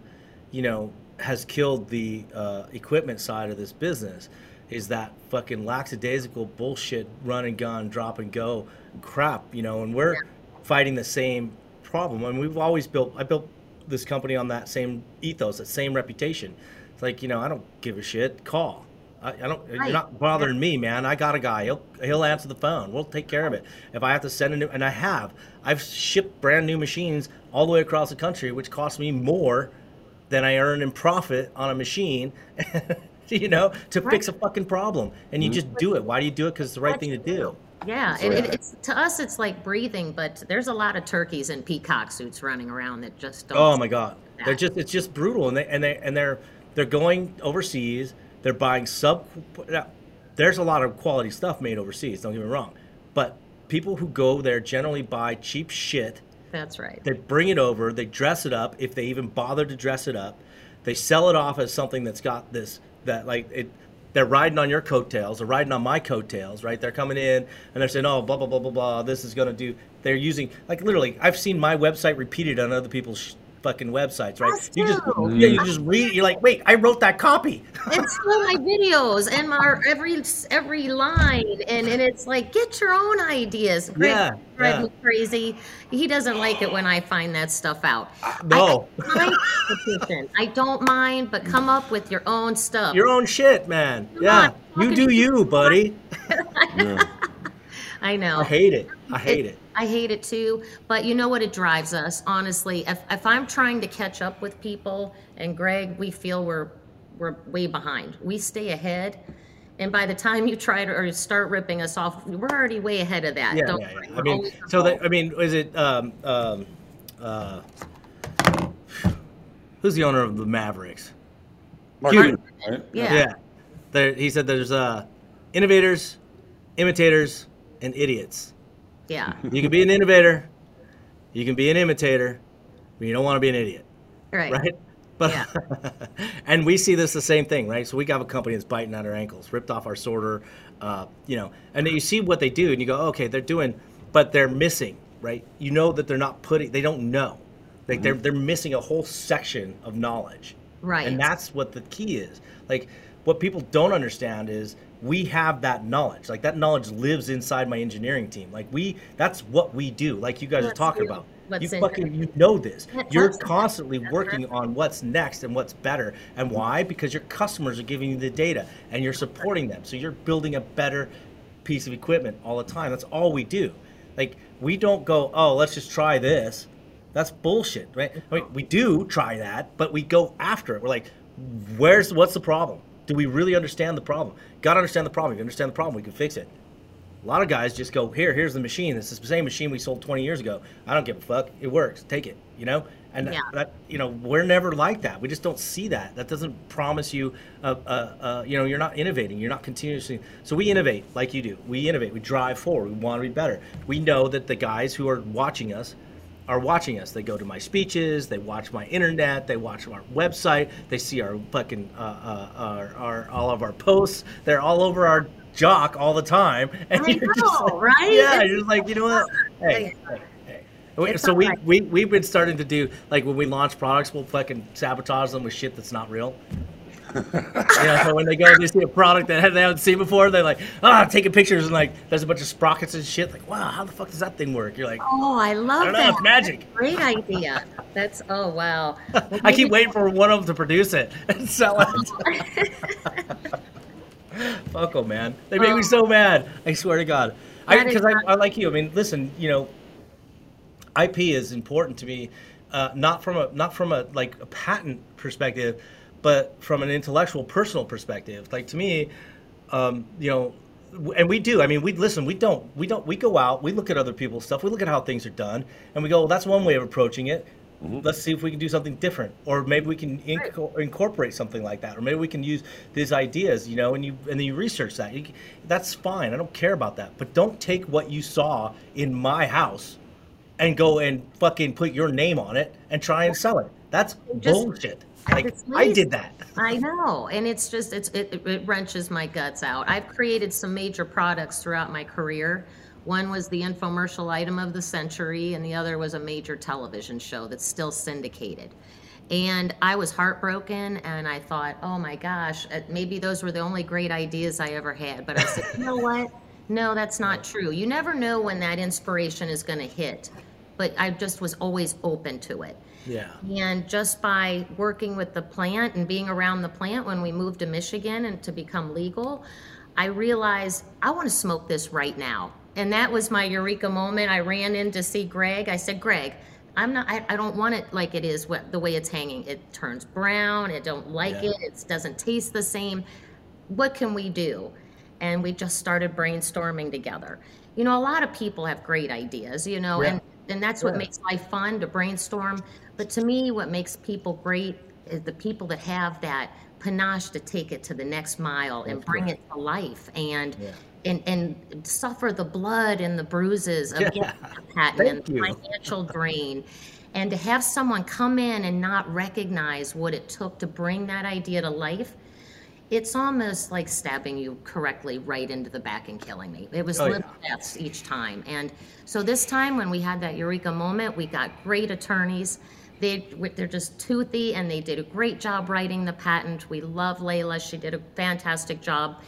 you know, has killed the uh, equipment side of this business. Is that fucking lackadaisical bullshit, run and gun, drop and go crap, you know? And we're fighting the same problem. And we've always built. I built this company on that same ethos, that same reputation. It's like you know, I don't give a shit. Call. I, I don't. You're not bothering me, man. I got a guy. He'll he'll answer the phone. We'll take care of it. If I have to send a new, and I have, I've shipped brand new machines all the way across the country, which cost me more than I earn in profit on a machine. you know, to fix a fucking problem, and you mm-hmm. just do it. Why do you do it? Because it's the right thing to do. Yeah, So, it, yeah. it's to us, it's like breathing, but there's a lot of turkeys in peacock suits running around that just don't. Oh my god, they're just it's just brutal, and they and they and they're they're going overseas. They're buying sub. there's a lot of quality stuff made overseas. Don't get me wrong, but people who go there generally buy cheap shit. That's right. They bring it over, they dress it up, if they even bother to dress it up. They sell it off as something that's got this that like it. They're riding on your coattails. They're riding on my coattails, right? They're coming in and they're saying, "Oh, blah blah blah blah blah. This is gonna do." They're using like literally. I've seen my website repeated on other people's fucking websites, right? Us You just too. yeah, you mm. just read. You're like, wait, I wrote that copy. and so my videos and my every every line and, and it's like get your own ideas Greg Yeah, drives yeah. me crazy he doesn't like it when i find that stuff out uh, no. I, I. I don't mind but come up with your own stuff Your own shit, man. Come Yeah, on, you do do you, buddy. Yeah. i know I hate it. I hate it. I hate it too, but you know what? It drives us, honestly. If, if I'm trying to catch up with people, and Greg, we feel we're we're way behind. We stay ahead, and by the time you try to or start ripping us off, we're already way ahead of that. Yeah, Don't yeah, yeah. I mean, so that. I mean, is it um um uh who's the owner of the Mavericks? Mark Cuban, right? Yeah. There, he said there's uh innovators, imitators, and idiots. Yeah, You can be an innovator, you can be an imitator, but you don't want to be an idiot. right. right? But Yeah. and we see this the same thing, right? So we have a company that's biting at our ankles, ripped off our sorter, uh, you know, and then you see what they do, and you go, okay, they're doing, but they're missing, right? You know that they're not putting, they don't know, like they're they're missing a whole section of knowledge, Right. And that's what the key is. Like what people don't understand is we have that knowledge. Like that knowledge lives inside my engineering team. Like we, that's what we do. Like you guys are talking about. what's You in fucking you know this. Yeah, You're constantly working on what's next and what's better. And why? Because your customers are giving you the data and you're supporting them. So you're building a better piece of equipment all the time. That's all we do. Like we don't go, oh, let's just try this. That's bullshit, right? I mean, we do try that, but we go after it. We're like, where's what's the problem? Do we really understand the problem? Got to understand the problem. If you understand the problem, we can fix it. A lot of guys just go, here, here's the machine. This is the same machine we sold 20 years ago. I don't give a fuck. It works. Take it. You know. And Yeah. that, you know, we're never like that. We just don't see that. That doesn't promise you, uh, uh, uh, you know, you're not innovating. You're not continuously. So we innovate like you do. We innovate. We drive forward. We want to be better. We know that the guys who are watching us are watching us. They go to my speeches, they watch my internet, they watch our website, they see our fucking uh, uh, our, our all of our posts. They're all over our jock all the time. And I you're just know, like- right? Yeah, you're just like, you know what? Hey, hey, hey. It's So we, alright. we we've been starting to do like when we launch products, we'll fucking sabotage them with shit that's not real. yeah, so when they go, and they see a product that they haven't seen before, they're like, ah, taking pictures and like, there's a bunch of sprockets and shit. Like, wow, how the fuck does that thing work? You're like, Oh, I love I know, that. it's magic. Great idea. That's oh wow. Well, I keep waiting for one of them to produce it and sell it. Fuck 'em, man. They make me so mad. I swear to God. I because I, not- I like you. I mean, listen, you know, IP is important to me, uh, not from a not from a like a patent perspective, but from an intellectual, personal perspective. Like to me, um, you know, and we do. I mean, we listen. We don't. We don't. We go out. We look at other people's stuff. We look at how things are done, and we go, well, "That's one way of approaching it." Let's see if we can do something different, or maybe we can inco- incorporate something like that, or maybe we can use these ideas, you know, and you and then you research that. You, that's fine. I don't care about that, but don't take what you saw in my house and go and fucking put your name on it and try and sell it. That's Just- bullshit. Like I did that. I know, and it's just it's it, it wrenches my guts out. I've created some major products throughout my career. One was the infomercial item of the century, and the other was a major television show that's still syndicated. And I was heartbroken, and I thought, oh my gosh, uh, maybe those were the only great ideas I ever had. But I said, you know what? No, that's not true. You never know when that inspiration is going to hit. But I just was always open to it. Yeah. And just by working with the plant and being around the plant when we moved to Michigan and to become legal, I realized I want to smoke this right now. And that was my eureka moment. I ran in to see Greg. I said, Greg, I'm not, I, I don't want it like it is what, the way it's hanging. It turns brown. I don't like Yeah. it. It doesn't taste the same. What can we do? And we just started brainstorming together. You know, a lot of people have great ideas, you know, Yeah. and, and that's what makes life fun to brainstorm. But to me, what makes people great is the people that have that panache to take it to the next mile and bring it to life and Yeah. and and suffer the blood and the bruises of Yeah. getting a patent and the you. financial drain and to have someone come in and not recognize what it took to bring that idea to life it's almost like stabbing you correctly right into the back and killing me. It was Oh, little deaths each time. And so this time when we had that eureka moment, we got great attorneys. They, they're just toothy and they did a great job writing the patent. We love Layla. She did a fantastic job.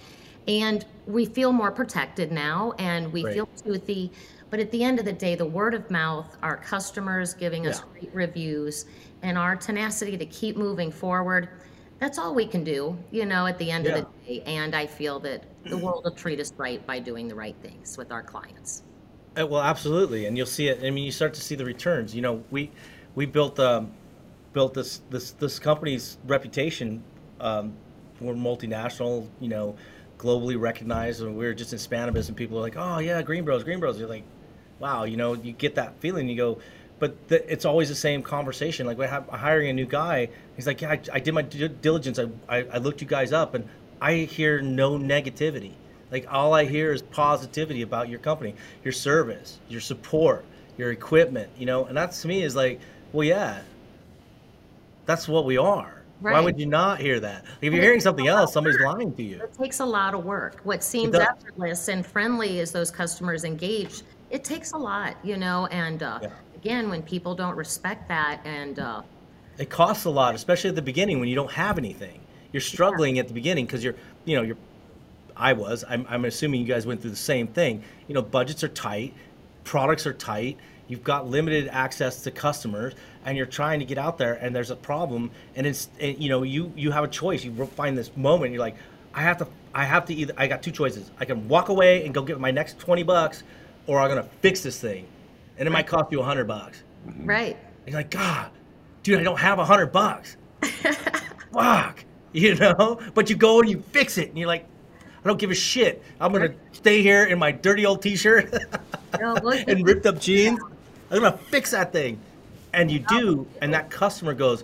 And we feel more protected now and we Great. feel toothy. But at the end of the day, the word of mouth, our customers giving us Yeah. great reviews, and our tenacity to keep moving forward, that's all we can do, you know, at the end of the day. And I feel that the world will treat us right by doing the right things with our clients. Uh, well, absolutely, and you'll see it. I mean, you start to see the returns. You know, we we built um, built this this this company's reputation. Um, we're multinational, you know, globally recognized, and we were just in Spannabis, and people are like, "Oh yeah, GreenBroz, Green Bros." You're like, "Wow," you know, you get that feeling. You go, but the, it's always the same conversation. Like we're hiring a new guy. He's like, "Yeah, I, I did my due diligence. I, I I looked you guys up, and I hear no negativity." Like all I hear is positivity about your company, your service, your support, your equipment, you know, and that to me is like, well, yeah, that's what we are. Why would you not hear that? If you're hearing something else, somebody's lying to you. It takes a lot of work. What seems effortless and friendly as those customers engage, it takes a lot, you know. And uh, Yeah. Again, when people don't respect that, and uh, It costs a lot, especially at the beginning when you don't have anything. You're struggling at the beginning because you're, you know, you're. I was. I'm, I'm assuming you guys went through the same thing. You know, budgets are tight, products are tight. You've got limited access to customers, and you're trying to get out there, and there's a problem, and it's, and, you know, you you have a choice. You find this moment. You're like, I have to, I have to either. I got two choices. I can walk away and go get my next twenty bucks, or I'm gonna fix this thing, and it might cost you a hundred bucks. Mm-hmm. right, You're like, God, dude, I don't have a hundred bucks. Fuck, you know. But you go and you fix it, and you're like, I don't give a shit. I'm gonna stay here in my dirty old T-shirt No, and ripped up jeans. I'm gonna fix that thing, and you do, and that customer goes,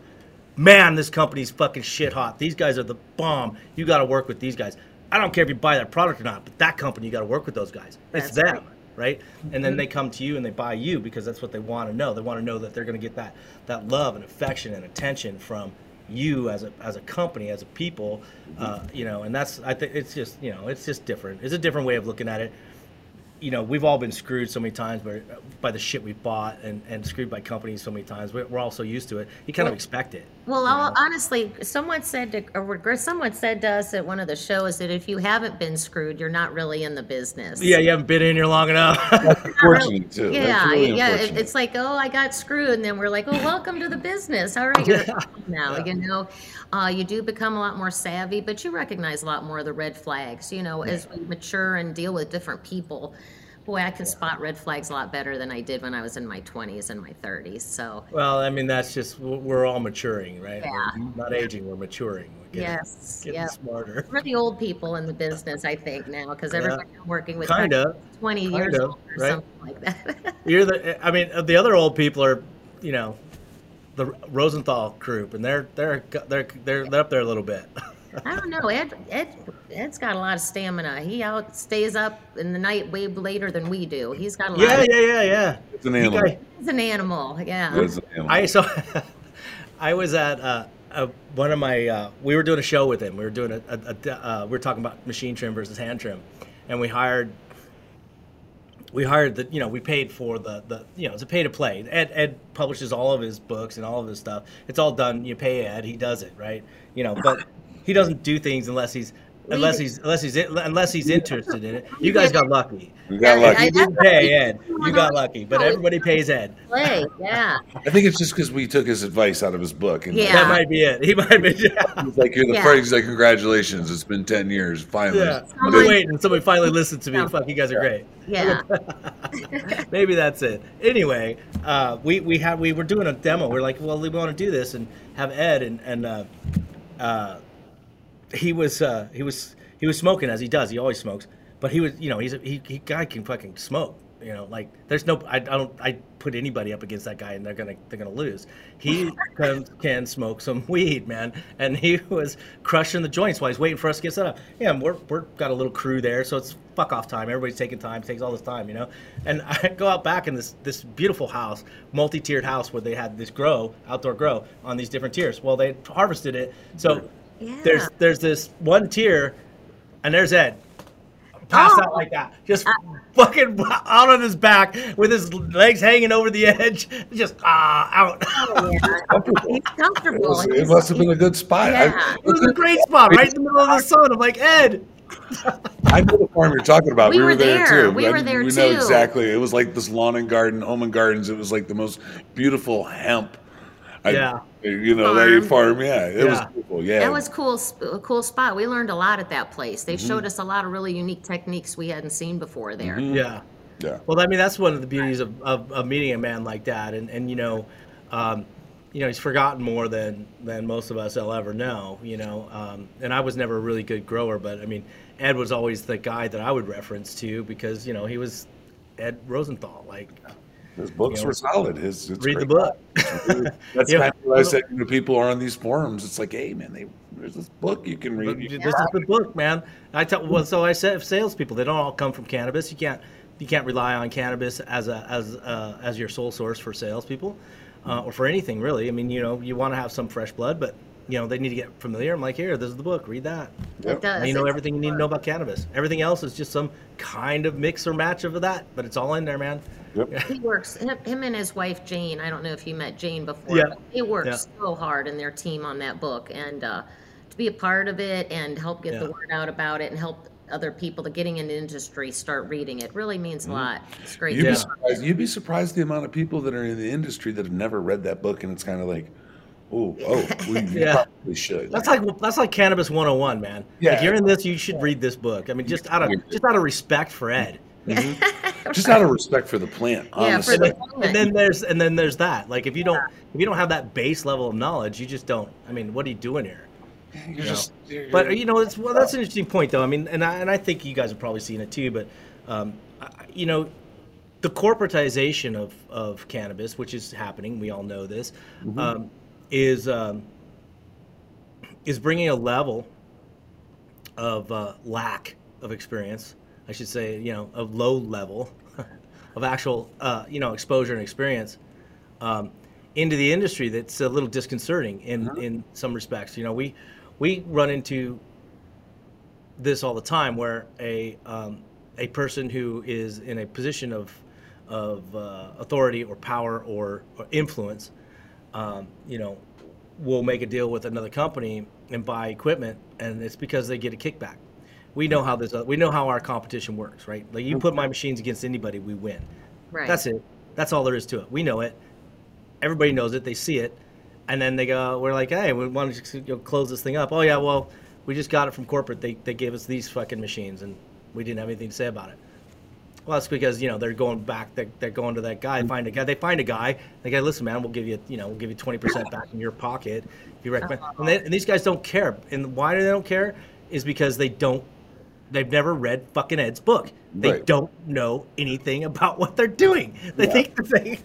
Man, this company's fucking shit hot. These guys are the bomb. You got to work with these guys. I don't care if you buy that product or not, but that company, you got to work with those guys. It's That's them right. Right? And then they come to you and they buy you because that's what they want to know. They want to know that they're going to get that that love and affection and attention from you as a as a company, as a people, uh, you know. And that's I think it's just you know it's just different. It's a different way of looking at it. You know, we've all been screwed so many times by, by the shit we bought and, and screwed by companies so many times. We're, we're all so used to it. You kind of expect it. Well, you know? honestly, someone said to, or someone said to us at one of the shows that if you haven't been screwed, you're not really in the business. yeah, you haven't been in here long enough. Unfortunate too. Yeah, That's really yeah. unfortunate. It's like, oh, I got screwed, and then we're like, oh, welcome to the business. All right, you're now. You know, uh, you do become a lot more savvy, but you recognize a lot more of the red flags. You know, as we mature and deal with different people. Boy, I can spot red flags a lot better than I did when I was in my 20s and my 30s. So, well, I mean, that's just we're all maturing, right? Yeah. We're not aging, we're maturing. We're getting, yes, getting yeah. smarter. We're the old people in the business, I think, now, because Yeah. I'm working with Kind of. 20 years Kind of, old or right? something like that. You're the. I mean, the other old people are, you know, the Rosenthal group, and they're they're they're they're, they're up there a little bit. I don't know. Ed, Ed, Ed's got a lot of stamina. He out stays up in the night way later than we do. He's got a lot. yeah, of, yeah, yeah, yeah. It's an You animal. guys- He's an animal. Yeah. It's an animal. I saw. I was at uh, uh, one of my. Uh, we were doing a show with him. We were doing a. a, a uh, we were talking about machine trim versus hand trim, and we hired. We hired the. You know, we paid for the the. You know, it's a pay to play. Ed Ed publishes all of his books and all of his stuff. It's all done. You pay Ed. He does it right. You know, but he doesn't do things unless he's. Unless he's unless he's unless he's interested in it, you guys got lucky. We got lucky. I- You didn't pay Ed. You got lucky, but everybody pays Ed. Play. Yeah. I think it's just because we took his advice out of his book. And Yeah. That might be it. He might be. He's like, you're the Yeah. first. He's like, congratulations. It's been 10 years. Finally. Yeah, I've been waiting. Somebody finally listened to me. Yeah. Fuck, you guys are great. Yeah. Maybe that's it. Anyway, uh, we we had we were doing a demo. We're like, well, we want to do this and have Ed and and uh, uh, he was uh, he was he was smoking as he does. He always smokes. But he was, you know, he's a, he, he guy can fucking smoke. You know, like there's no, I, I don't, I put anybody up against that guy, and they're gonna, they're gonna lose. He can, can smoke some weed, man, and he was crushing the joints while he's waiting for us to get set up. Yeah, we're, we're got a little crew there, so it's fuck off time. Everybody's taking time, takes all this time, you know. And I go out back in this, this beautiful house, multi-tiered house where they had this grow, outdoor grow on these different tiers. Well, they harvested it, so Yeah. there's, there's this one tier, and there's Ed passed Oh. out like that, just fucking out on his back with his legs hanging over the edge, just ah out. Oh, yeah. He's It, comfortable. was- it He's- must have been a good spot. Yeah. I, it was a great spot, right in the middle of the sun. I'm like Ed. I know the farm you're talking about. We We, were were there, there. too. We I- were there, too. we know exactly. It was like this lawn and garden, home and gardens. It was like the most beautiful hemp. I- Yeah. You know, that Farm. farm. Yeah, it was cool. Yeah. That was cool, a cool spot. We learned a lot at that place. They Mm-hmm. showed us a lot of really unique techniques we hadn't seen before there. Yeah. Yeah. Well, I mean, that's one of the beauties of, of, of meeting a man like that, and and you know, um, you know, he's forgotten more than than most of us will ever know. You know, um, and I was never a really good grower, but I mean, Ed was always the guy that I would reference to because you know he was Ed Rosenthal. Like, His books you know, were solid. His it's read the great. book. That's Yeah. what I said when people are on these forums. It's like, hey, man, they, there's this book you can read. You This is the book, man. I tell well, so I said salespeople, they don't all come from cannabis. You can't you can't rely on cannabis as a as uh, as your sole source for salespeople, uh, or for anything really. I mean, you know, you want to have some fresh blood, but you know they need to get familiar. I'm like, here, this is the book. Read that. It does. And you know It's- everything you need to know about cannabis. Everything else is just some kind of mix or match of that, but it's all in there, man. Yep. He works, him him and his wife Jane, I don't know if you met Jane before. Yeah. but They work Yeah. so hard in their team on that book and uh, to be a part of it and help get the word out about it and help other people that getting in the industry start reading it really means Mm-hmm. a lot. It's great. You'd, Yeah. be surprised, you'd be surprised the amount of people that are in the industry that have never read that book, and it's kind of like, oh, oh, we Yeah. probably should. That's like that's like cannabis 101, man. Yeah. If you're in this, you should read this book. I mean, just out of just out of respect for Ed. just out of respect for the plant. Yeah, for the and, then, and then there's and then there's that. Like if you don't if you don't have that base level of knowledge, you just don't. I mean, what are you doing here? You're just, you're- But you know, it's well, that's an interesting point, though. I mean, and I, and I think you guys have probably seen it too. But um, I- you know, the corporatization of of cannabis, which is happening, we all know this, um, is um, is bringing a level of uh, lack of experience. I should say, you know, of low level of actual, uh, you know, exposure and experience um, into the industry that's a little disconcerting in in some respects. You know, we we run into this all the time where a um, a person who is in a position of of uh, authority or power or, or influence, um, you know, will make a deal with another company and buy equipment, and it's because they get a kickback. We know how this. Uh, we know how our competition works, right? Like you put my machines against anybody, we win. Right. That's it. That's all there is to it. We know it. Everybody knows it. They see it, and then they go. We're like, hey, we want to just, you know, close this thing up. Oh yeah, well, we just got it from corporate. They they gave us these fucking machines, and we didn't have anything to say about it. Well, that's because you know they're going back. They're, they're going to that guy. Find a guy. They find a guy. They go, listen, man, we'll give you, you know, we'll give you twenty percent back in your pocket if you recommend. And, they, and these guys don't care. And why do they don't care? Is because they don't. They've never read fucking Ed's book. They Right. don't know anything about what they're doing. They Yeah. think the thing.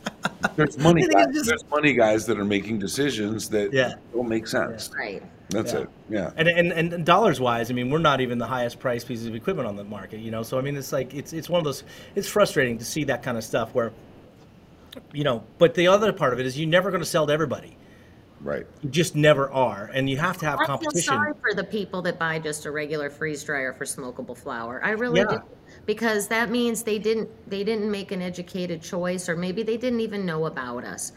There's money I think it's guys. just- There's money guys that are making decisions that Yeah. don't make sense. Right. That's Yeah. it. Yeah. And, and and dollars wise, I mean, we're not even the highest priced pieces of equipment on the market, you know. So I mean, it's like it's it's one of those. It's frustrating to see that kind of stuff where, you know. But the other part of it is you're never going to sell to everybody. Right. You just never are, and you have to have I feel sorry for the people that buy just a regular freeze dryer for smokable flower. I really Yeah. do. Because that means they didn't they didn't make an educated choice or maybe they didn't even know about us.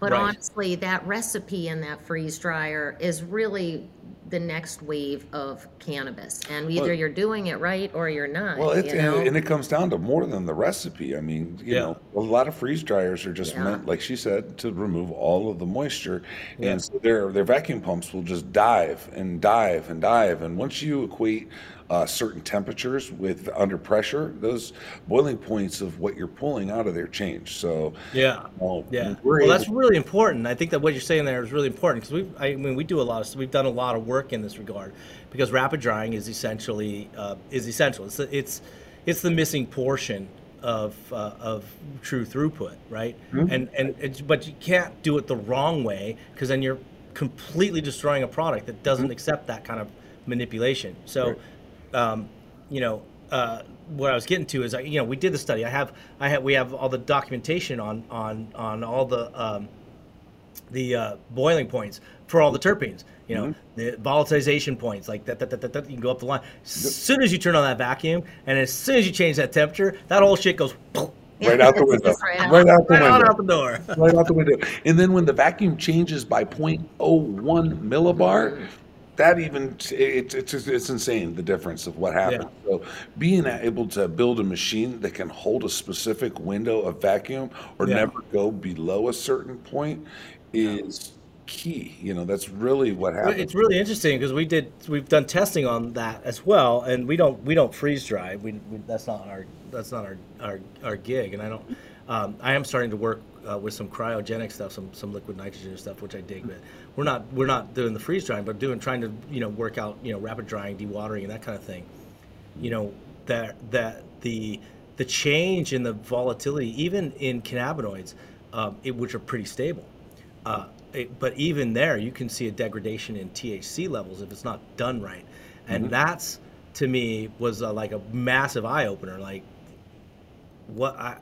But Right. honestly, that recipe in that freeze dryer is really the next wave of cannabis. And either Well- you're doing it right or you're not. Well, it's, you know? and, and it comes down to more than the recipe. I mean, you Yeah. know, a lot of freeze dryers are just Yeah. meant, like she said, to remove all of the moisture, Yeah. and so their their vacuum pumps will just dive and dive and dive. And once you equate uh, certain temperatures with under pressure, those boiling points of what you're pulling out of there change. So, Yeah. well, Yeah. Well, that's really important. I think that what you're saying there is really important because we, I mean, we do a lot of, we've done a lot of work in this regard because rapid drying is essentially uh, is essential. It's the, it's it's the missing portion of uh, of true throughput, right? And and it's, but you can't do it the wrong way because then you're completely destroying a product that doesn't accept that kind of manipulation. So, um, you know, uh, what I was getting to is, I, you know, we did the study. I have, I have, we have all the documentation on on on all the um, the uh, boiling points for all the terpenes. You know, the volatilization points, like that, that, that, that, that, you can go up the line. As soon as you turn on that vacuum, and as soon as you change that temperature, that whole shit goes Right out the window. Right out. Right out the right window. out the door. right out the window. And then when the vacuum changes by 0.01 millibar, that even it's it's it's insane the difference of what happens. So being able to build a machine that can hold a specific window of vacuum or Yeah. never go below a certain point is key. You know, that's really what happens. It's really interesting because we did we've done testing on that as well, and we don't we don't freeze dry. We, we that's not our that's not our our, our gig, and I don't. Um, I am starting to work uh, with some cryogenic stuff, some some liquid nitrogen stuff, which I dig. But we're not we're not doing the freeze drying, but doing trying to you know work out you know rapid drying, dewatering, and that kind of thing. You know that that the the change in the volatility, even in cannabinoids, um, it, which are pretty stable. Uh, it, but even there, you can see a degradation in THC levels if it's not done right, and that's to me was uh, like a massive eye opener. Like, what I,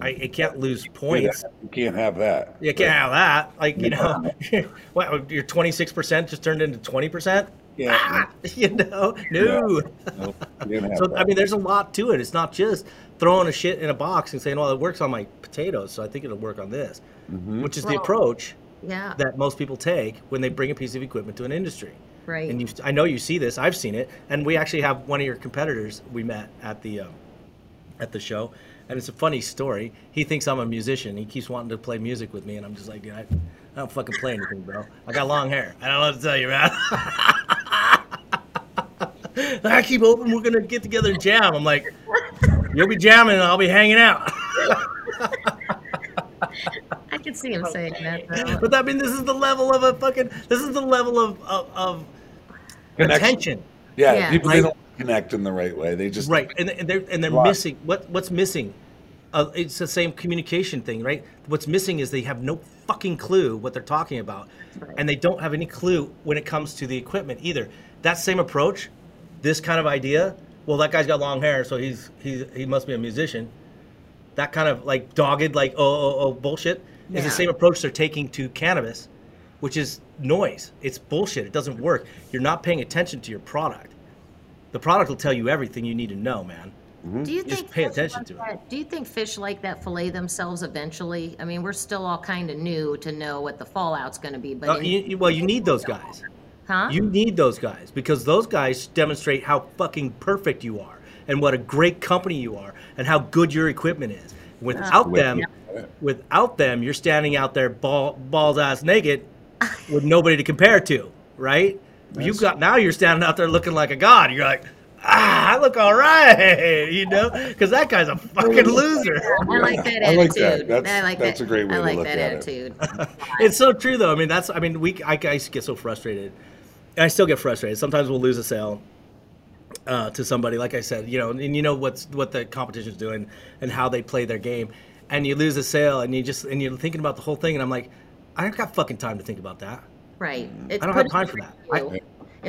I, it can't lose points. You can't have that. You can't have that. Like you know, what your twenty six percent just turned into twenty percent. Yeah. You know, no. No, you So that. I mean, there's a lot to it. It's not just throwing a shit in a box and saying, "Well, it works on my potatoes, so I think it'll work on this," which is the approach Yeah, that most people take when they bring a piece of equipment to an industry. right. And you, I know you see this. I've seen it, and we actually have one of your competitors we met at the um, at the show, and it's a funny story. He thinks I'm a musician. He keeps wanting to play music with me, and I'm just like, dude, I, I don't fucking play anything, bro. I got long hair. I don't know what to tell you, man. I keep hoping we're gonna get together and jam. I'm like, you'll be jamming, and I'll be hanging out. I can see him saying that. Though. but I mean, this is the level of a fucking. This is the level of of, of Connection. attention. Yeah, Yeah. people Right. they don't connect in the right way. They just right and, and they're and they're Right. missing what what's missing uh, it's the same communication thing right what's missing is they have no fucking clue what they're talking about Right. and they don't have any clue when it comes to the equipment either that same approach this kind of idea well that guy's got long hair so he's he's he must be a musician that kind of like dogged like oh oh, oh bullshit is the same approach they're taking to cannabis which is noise it's bullshit it doesn't work you're not paying attention to your product the product will tell you everything you need to know, man. Do you Just think pay fish attention like to it. that- Do you think fish like that fillet themselves eventually? I mean, we're still all kind of new to know what the fallout's going to be, but Uh, in- you, you- well, you need those guys. huh? You need those guys because those guys demonstrate how fucking perfect you are and what a great company you are and how good your equipment is. Without With- them, without them, you're standing out there ball, balls ass naked with nobody to compare to, right? You've got now you're standing out there looking like a god. You're like, ah, I look all right, you know, because that guy's a fucking loser. I like that I like attitude. that. That's- I like that's that. a great way I to like look that at it. attitude. it's so true though. I mean, that's I mean, we I, I get so frustrated, and I still get frustrated. Sometimes we'll lose a sale uh, to somebody, like I said, you know, and you know what's what the competition's doing and how they play their game, and you lose a sale, and you just and you're thinking about the whole thing, and I'm like, I don't got fucking time to think about that. Right. It's I don't have time for that. I, It's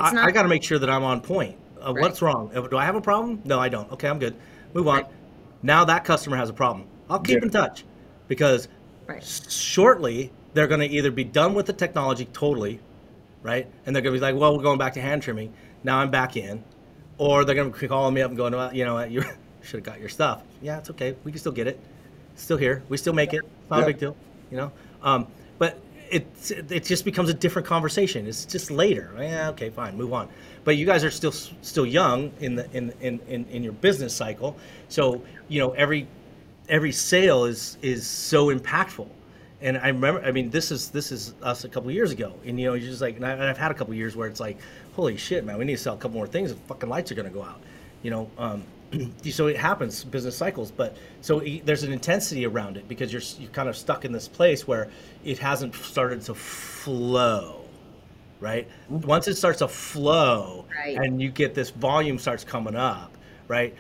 I, not. I got to make sure that I'm on point. Uh, Right. What's wrong? Uh, Do I have a problem? No, I don't. Okay, I'm good. Move on. Now that customer has a problem. I'll keep Yeah. in touch because Right. shortly they're going to either be done with the technology totally, right? And they're going to be like, well, we're going back to hand trimming. Now I'm back in. Or they're going to be calling me up and going, well, you know, what, you should have got your stuff. Yeah, it's okay. We can still get it. Still here. We still make it. It's not Yeah. a big deal, you know? Um, but it, it just becomes a different conversation. It's just later. Yeah, okay, fine, move on. But you guys are still still young in the in, in, in, in your business cycle. So, you know, every every sale is is so impactful and i remember i mean this is this is us a couple years ago and you know you're just like and, I, i've had a couple years where it's like holy shit man we need to sell a couple more things and fucking lights are to go out you know um, so it happens business cycles but so e- there's an intensity around it because you're you're kind of stuck in this place where it hasn't started to flow right mm-hmm. once it starts to flow Right. and you get this volume starts coming up right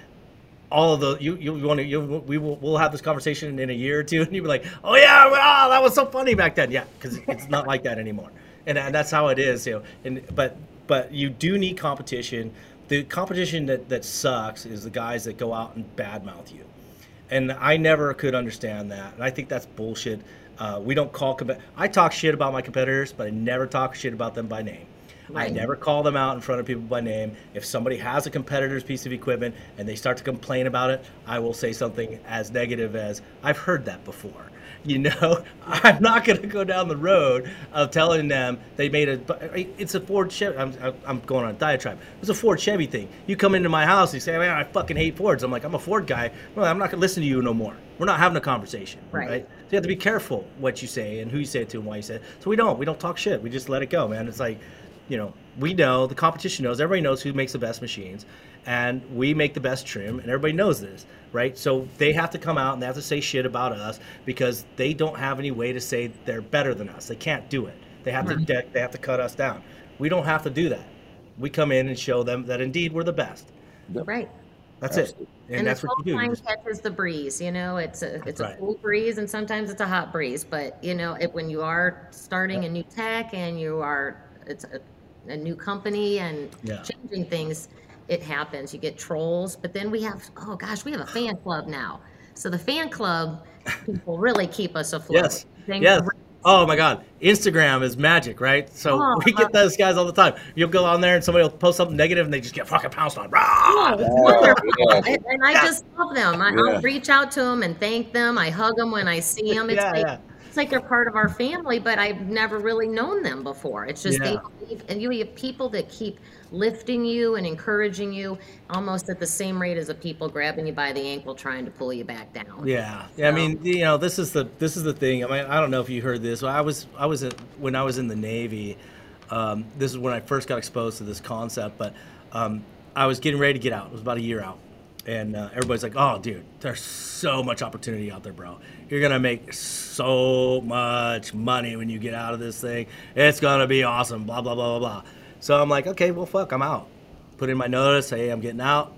all of the you you want to you we will we'll have this conversation in a year or two, and you'll be like, oh yeah, wow, that was so funny back then. Yeah, because it's not like that anymore, and, and that's how it is. You know, and but but you do need competition. The competition that that sucks is the guys that go out and badmouth you, and I never could understand that, and I think that's bullshit. Uh, we don't call. I talk shit about my competitors, but I never talk shit about them by name. Right. I never call them out in front of people by name. If somebody has a competitor's piece of equipment and they start to complain about it, I will say something as negative as, I've heard that before. You know, I'm not going to go down the road of telling them they made a. It's a Ford Chevy. I'm, I'm going on a diatribe. It's a Ford Chevy thing. You come into my house, and you say, man, I fucking hate Fords. I'm like, I'm a Ford guy. Well, I'm not going to listen to you no more. We're not having a conversation. Right. right. So you have to be careful what you say and who you say it to and why you say it. So we don't. We don't talk shit. We just let it go, man. It's like, you know, we know the competition knows everybody knows who makes the best machines and we make the best trim and everybody knows this right so they have to come out and they have to say shit about us because they don't have any way to say they're better than us they can't do it they have right. to they have to cut us down we don't have to do that we come in and show them that indeed we're the best right that's Absolutely. it and, and that's what you do. Time catches the breeze. You know, it's a it's right. a cool breeze, and sometimes it's a hot breeze. But you know, it, when you are starting a new tech and you are, it's a, a new company and yeah. changing things, it happens. You get trolls, but then we have oh gosh, we have a fan club now. So the fan club people really keep us afloat. Yes. yes. Oh my God, Instagram is magic, right? So oh, we get uh, those guys all the time. You'll go on there and somebody will post something negative and they just get fucking pounced on. Oh, it's wonderful. Yeah. And I yeah. just love them. I, will reach out to them and thank them. I hug them when I see them. It's like it's like they're part of our family, but I've never really known them before. It's just yeah. they and you have people that keep lifting you and encouraging you almost at the same rate as the people grabbing you by the ankle trying to pull you back down. Yeah. So. Yeah, I mean, you know, this is the this is the thing. I mean, I don't know if you heard this. I was I was at, when I was in the Navy, um, this is when I first got exposed to this concept, but um, I was getting ready to get out. It was about a year out and uh, everybody's like, "Oh, dude, there's so much opportunity out there, bro. You're gonna make so much money when you get out of this thing. It's gonna be awesome." Blah blah blah blah blah. So I'm like, "Okay, well, fuck, I'm out." Put in my notice. Hey, I'm getting out.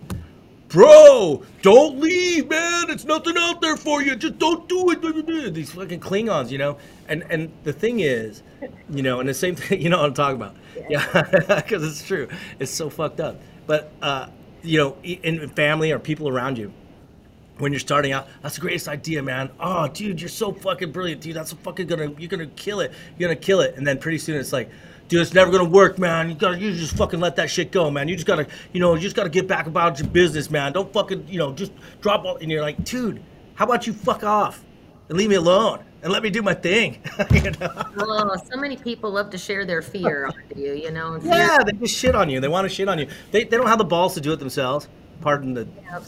Bro, don't leave, man. It's nothing out there for you. Just don't do it. These fucking Klingons, you know. And and the thing is, you know, and the same thing, you know what I'm talking about. Yeah, because it's true. It's so fucked up. But uh, you know, in family or people around you, when you're starting out, that's the greatest idea, man. Oh, dude, you're so fucking brilliant, dude. That's fucking gonna, you're gonna kill it. You're gonna kill it. And then pretty soon it's like, dude, it's never gonna work, man. You gotta, you just fucking let that shit go, man. You just gotta, you know, you just gotta get back about your business, man. Don't fucking, you know, just drop all. And you're like, dude, how about you fuck off and leave me alone? And let me do my thing. you know? Oh, so many people love to share their fear on you, you know. Yeah, they just shit on you. They want to shit on you. They, they don't have the balls to do it themselves. Pardon the, yep.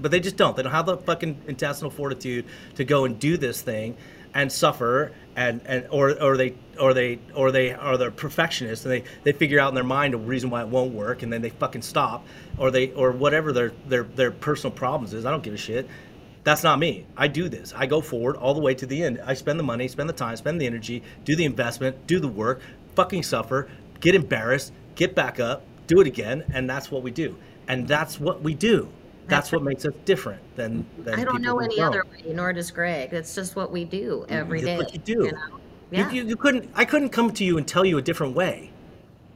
but they just don't. They don't have the fucking intestinal fortitude to go and do this thing, and suffer, and and or or they or they or they are the perfectionists, and they they figure out in their mind a reason why it won't work, and then they fucking stop, or they or whatever their their their personal problems is. I don't give a shit that's not me. I do this. I go forward all the way to the end. I spend the money, spend the time, spend the energy, do the investment, do the work, fucking suffer, get embarrassed, get back up, do it again, and that's what we do. And that's what we do. That's, what makes us different than. than I don't know any other way, nor does Greg. That's just what we do mm, every day. What you do. You, know? yeah. you, you, you couldn't. I couldn't come to you and tell you a different way.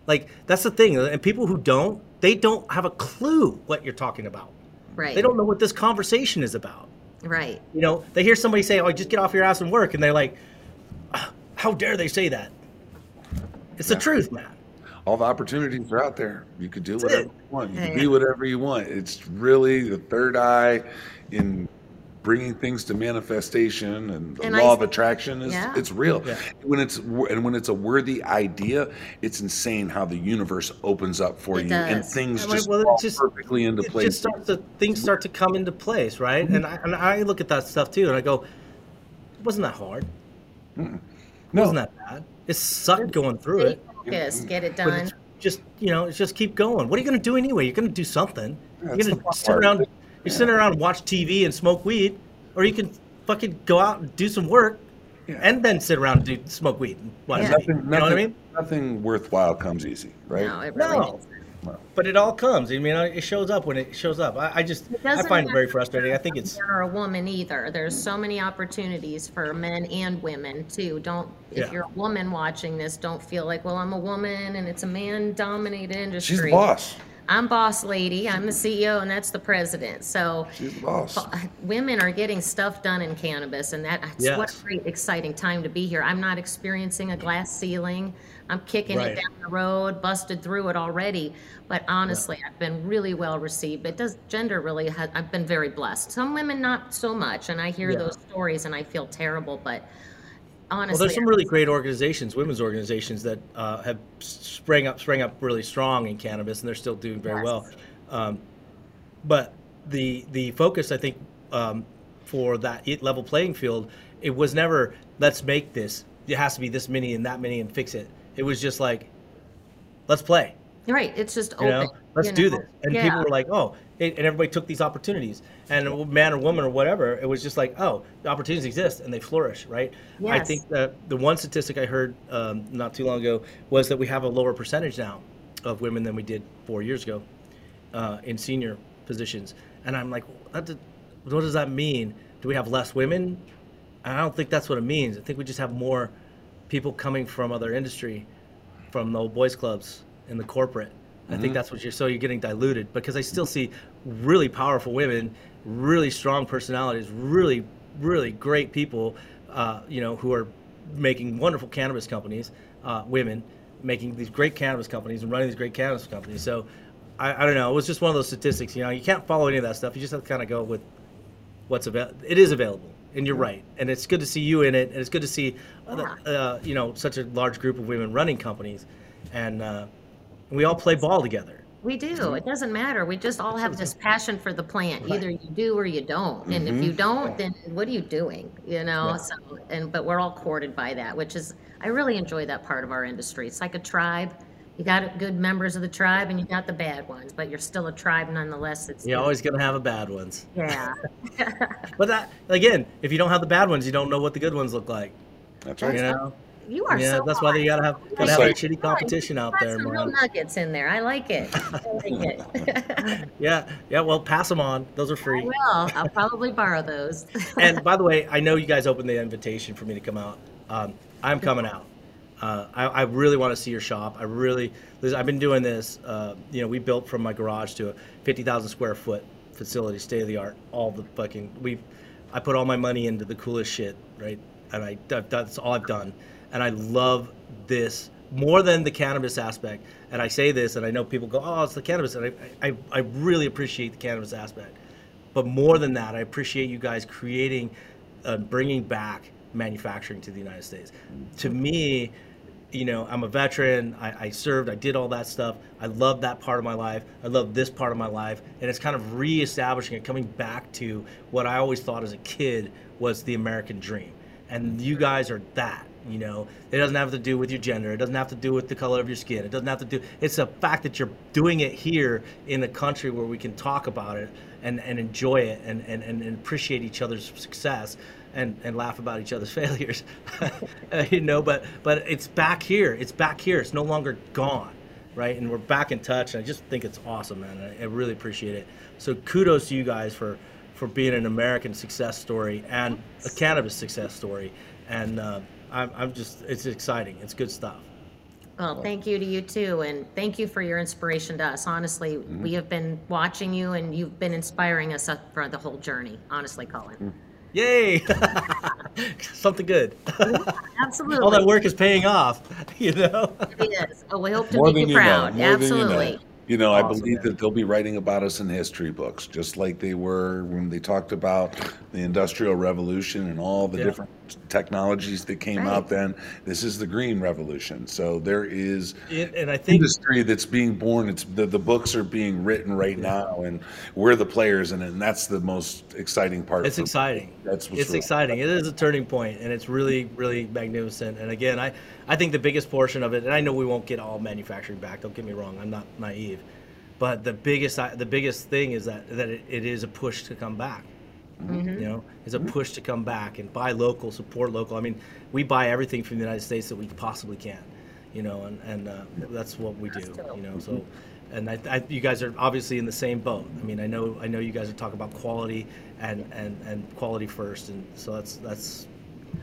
Like that's the thing, and people who don't, they don't have a clue what you're talking about. Right. They don't know what this conversation is about. Right. You know, they hear somebody say, "Oh, just get off your ass and work," and they're like, ah, "How dare they say that?" It's yeah. the truth, man. All the opportunities are out there. You could do That's whatever it. you want. You yeah, can yeah. be whatever you want. It's really the third eye in bringing things to manifestation and the and law I, of attraction is yeah. it's real. Yeah. when it's and when it's a worthy idea it's insane how the universe opens up for it you does. and things just well, fall just, perfectly into place just starts to, things start to come into place right? Mm-hmm. and, I, and I look at that stuff too and i go it wasn't that hard. Mm no. it wasn't that bad. It sucked going through it. focus, get it done. just you know just keep going. What are you going to do anyway? You're going to do something. Yeah, you're going to sit around you sit around and watch TV and smoke weed, or you can fucking go out and do some work, yeah. and then sit around and do smoke weed. And watch yeah. nothing, you know what I mean? Nothing worthwhile comes easy, right? No, it really no. but it all comes. I mean, it shows up when it shows up. I, I just I find it very frustrating. I think it's man or a woman either. There's so many opportunities for men and women too. Don't if Yeah. you're a woman watching this, don't feel like, well, I'm a woman and it's a man-dominated industry. She's the boss. I'm boss lady. I'm the CEO, and that's the president. So She's the boss. women are getting stuff done in cannabis, and that's what a great, exciting time to be here. I'm not experiencing a glass ceiling. I'm kicking Right. it down the road, busted through it already. But honestly, I've been really well received. It does gender really. Ha- I've been very blessed. Some women not so much, and I hear Yeah. those stories and I feel terrible. But well, there's some really great organizations, women's organizations that uh, have sprang up, sprang up really strong in cannabis, and they're still doing very Yes. well. Um, but the the focus, I think, um, for that it level playing field, it was never let's make this. It has to be this many and that many and fix it. It was just like, let's play. right. It's just You open. know, let's you do this. And Yeah. people were like, oh, it, and everybody took these opportunities. And man or woman or whatever, it was just like, oh, the opportunities exist and they flourish, right? Yes. I think that the one statistic I heard um, not too long ago was that we have a lower percentage now of women than we did four years ago uh, in senior positions. And I'm like, what does- what does that mean? Do we have less women? And I don't think that's what it means. I think we just have more people coming from other industry, from the old boys clubs and the corporate. I think that's what you're. So you're getting diluted because I still see really powerful women, really strong personalities, really, really great people. Uh, you know, who are making wonderful cannabis companies. Uh, women making these great cannabis companies and running these great cannabis companies. So I, I don't know. It was just one of those statistics. You know, you can't follow any of that stuff. You just have to kind of go with what's available. It is available, and you're right. And it's good to see you in it, and it's good to see, uh, uh, you know, such a large group of women running companies, and uh, we all play ball together. We do. Mm-hmm. It doesn't matter. We just all have this passion for the plant. Either you do or you don't. And if mm-hmm. you don't, then what are you doing? You know. So and but we're all courted by that, which is I really enjoy that part of our industry. It's like a tribe. You got good members of the tribe and you got the bad ones, but you're still a tribe nonetheless. It's You're always gonna have a bad ones, yeah. but that again, if you don't have the bad ones, you don't know what the good ones look like. That's right. You know, You are yeah, so that's why you gotta have gotta have like- shitty competition out there, some real man. nuggets in there. I like it. I like it. Yeah, yeah. Well, pass them on. Those are free. well, I'll probably borrow those. and by the way, I know you guys opened the invitation for me to come out. Um, I'm coming out. Uh, I, I really want to see your shop. I really, I've been doing this. Uh, you know, we built from my garage to a 50,000 square foot facility, state of the art. All the fucking we, I put all my money into the coolest shit, right? And I that's all I've done. And I love this more than the cannabis aspect. And I say this, and I know people go, "Oh, it's the cannabis," and I, I, I really appreciate the cannabis aspect. But more than that, I appreciate you guys creating, uh, bringing back manufacturing to the United States. To me, you know, I'm a veteran. I, I served. I did all that stuff. I love that part of my life. I love this part of my life, and it's kind of reestablishing and coming back to what I always thought as a kid was the American dream. And you guys are that. You know, it doesn't have to do with your gender. It doesn't have to do with the color of your skin. It doesn't have to do. It's the fact that you're doing it here in a country where we can talk about it and, and enjoy it and, and, and appreciate each other's success and, and laugh about each other's failures. you know, but but it's back here. It's back here. It's no longer gone, right? And we're back in touch. And I just think it's awesome, man. I, I really appreciate it. So kudos to you guys for for being an American success story and a cannabis success story. And uh, I'm, I'm just, it's exciting. It's good stuff. Well, thank you to you too, and thank you for your inspiration to us. Honestly, Mm-hmm. we have been watching you, and you've been inspiring us up for the whole journey. Honestly, Colin. Yay! Something good. Absolutely, All that work is paying off, you know? it is. Oh, we hope to More make than you you know. proud. More than you know. Absolutely. You know, I believe man. that they'll be writing about us in history books, just like they were when they talked about the Industrial Revolution and all the Yeah. different technologies that came Right. out then. This is the Green Revolution. So there is It, and I think industry that's being born. It's the, the books are being written right now, and we're the players in it, and that's the most exciting part. It's for me. exciting. That's what's it's really- exciting. It is a turning point, and it's really, really magnificent. And again, I, I think the biggest portion of it, and I know we won't get all manufacturing back. Don't get me wrong. I'm not naive, but the biggest, the biggest thing is that that it, it is a push to come back. Mm-hmm. You know, it's a push to come back and buy local, support local. I mean, we buy everything from the United States that we possibly can. You know, and and uh, that's what we do. You know, so and I, I, you guys are obviously in the same boat. I mean, I know I know you guys are talking about quality and and, and quality first, and so that's that's.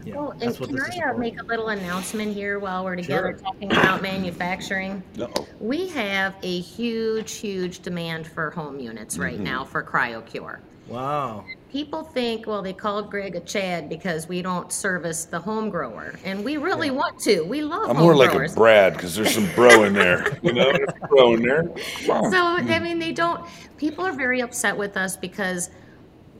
You know, Well, and can I uh, make a little announcement here while we're together Sure. talking about manufacturing? No. We have a huge, huge demand for home units right Mm-hmm. now for CryoCure. Wow. People think, well, they called Greg a Chad because we don't service the home grower, and we really want to. We love I'm home more like growers. a Brad because there's some bro in there. You know, there's bro in there. Wow. So I mean, they don't. People are very upset with us because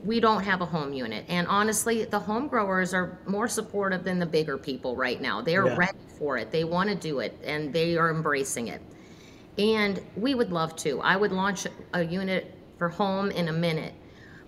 we don't have a home unit, and honestly, the home growers are more supportive than the bigger people right now. They are Yeah. ready for it. They want to do it, and they are embracing it. And we would love to. I would launch a unit for home in a minute,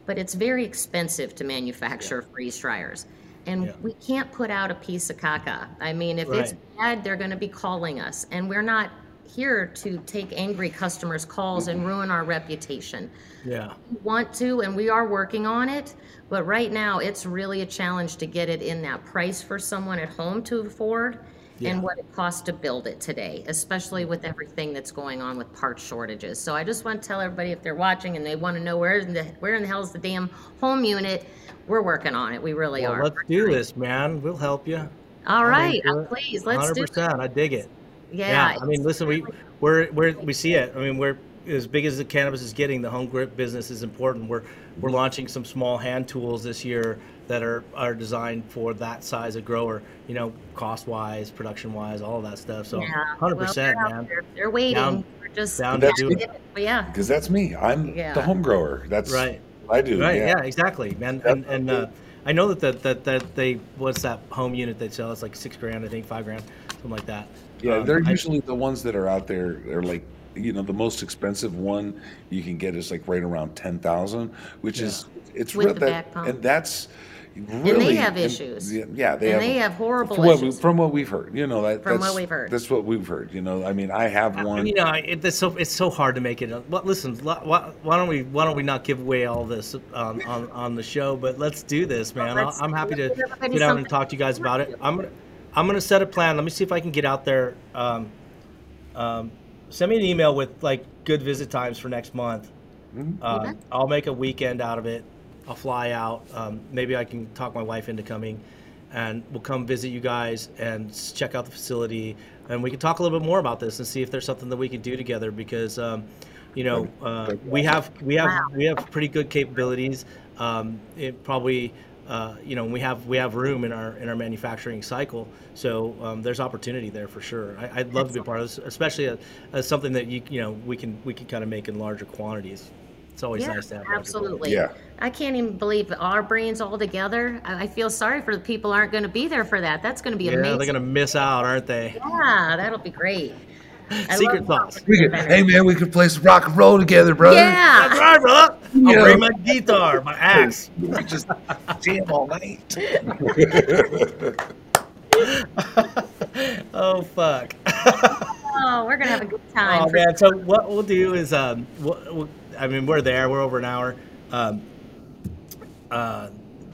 but it's very expensive to manufacture freeze dryers. And Yeah. we can't put out a piece of caca. I mean, if it's bad, they're going to be calling us. And we're not here to take angry customers' calls and mm-hmm. ruin our reputation. Yeah. We want to, and we are working on it. But right now, it's really a challenge to get it in that price for someone at home to afford Yeah. and what it costs to build it today, especially with everything that's going on with part shortages. So I just want to tell everybody if they're watching and they want to know where in the where in the hell is the damn home unit, we're working on it. We really Well, are. let's do this, man. We'll help you. All right, oh, it. please let's do. it. 100%. I dig it. Yeah, I mean, listen, we we're, we're we see it. I mean, we're as big as the cannabis is getting. The home grip business is important. We're we're launching some small hand tools this year that are are designed for that size of grower. You know, cost wise, production wise, all of that stuff. So, Yeah. hundred Well, percent, they're man. there. They're waiting. Down- We're just down to do it. But yeah. Because that's me. I'm Yeah. the home grower. That's Right. I do. Right. yeah. Yeah. Exactly, man. And and uh, I know that that that that they what's that home unit they sell? It's like six grand, I think, five grand, something like that. Yeah, Um, they're I- usually the ones that are out there. They're like, you know, the most expensive one you can get is like right around ten thousand, which is it's With real the that, back pump. and that's really have issues. yeah, yeah, they And have they have horrible from what, we, from what we've heard. You know, that From what that's- we've heard. That's what we've heard. You know, I mean, I have I- one. You know, it, it's so it's so hard to make it. a- Well, listen, why, why don't we why don't we not give away all this on, on, on the show? But let's do this, man. I'll, let's- I'm happy to let's give everybody get out and talk to you guys about it. I'm gonna I'm gonna set a plan. Let me see if I can get out there. Um, um, send me an email with like good visit times for next month. Mm-hmm. Um, Okay. I'll make a weekend out of it. I'll fly out. Um, maybe I can talk my wife into coming, and we'll come visit you guys and check out the facility, and we can talk a little bit more about this and see if there's something that we can do together because, um, you know, uh, we have we have Wow. we have pretty good capabilities. Um, it probably. Uh, you know, we have we have room in our in our manufacturing cycle, so um, there's opportunity there for sure. I, I'd love to be a part of this, especially as, as something that you you know we can we can kind of make in larger quantities. It's always Yeah, nice to have. absolutely. Yeah. I can't even believe our brains all together. I I feel sorry for the people aren't going to be there for that. That's going to be Yeah, amazing. they're gonna miss out, aren't they? Yeah, that'll be great. I Secret love sauce. Could, hey man, we could play some rock and roll together, brother. That's Yeah. right, brother. I'll Yeah. bring my guitar, my axe. We just jam all night. oh fuck. Oh, we're going to have a good time. oh man. So what we'll do is, um, we'll, we'll- I mean, we're there. We're over an hour. Um, uh,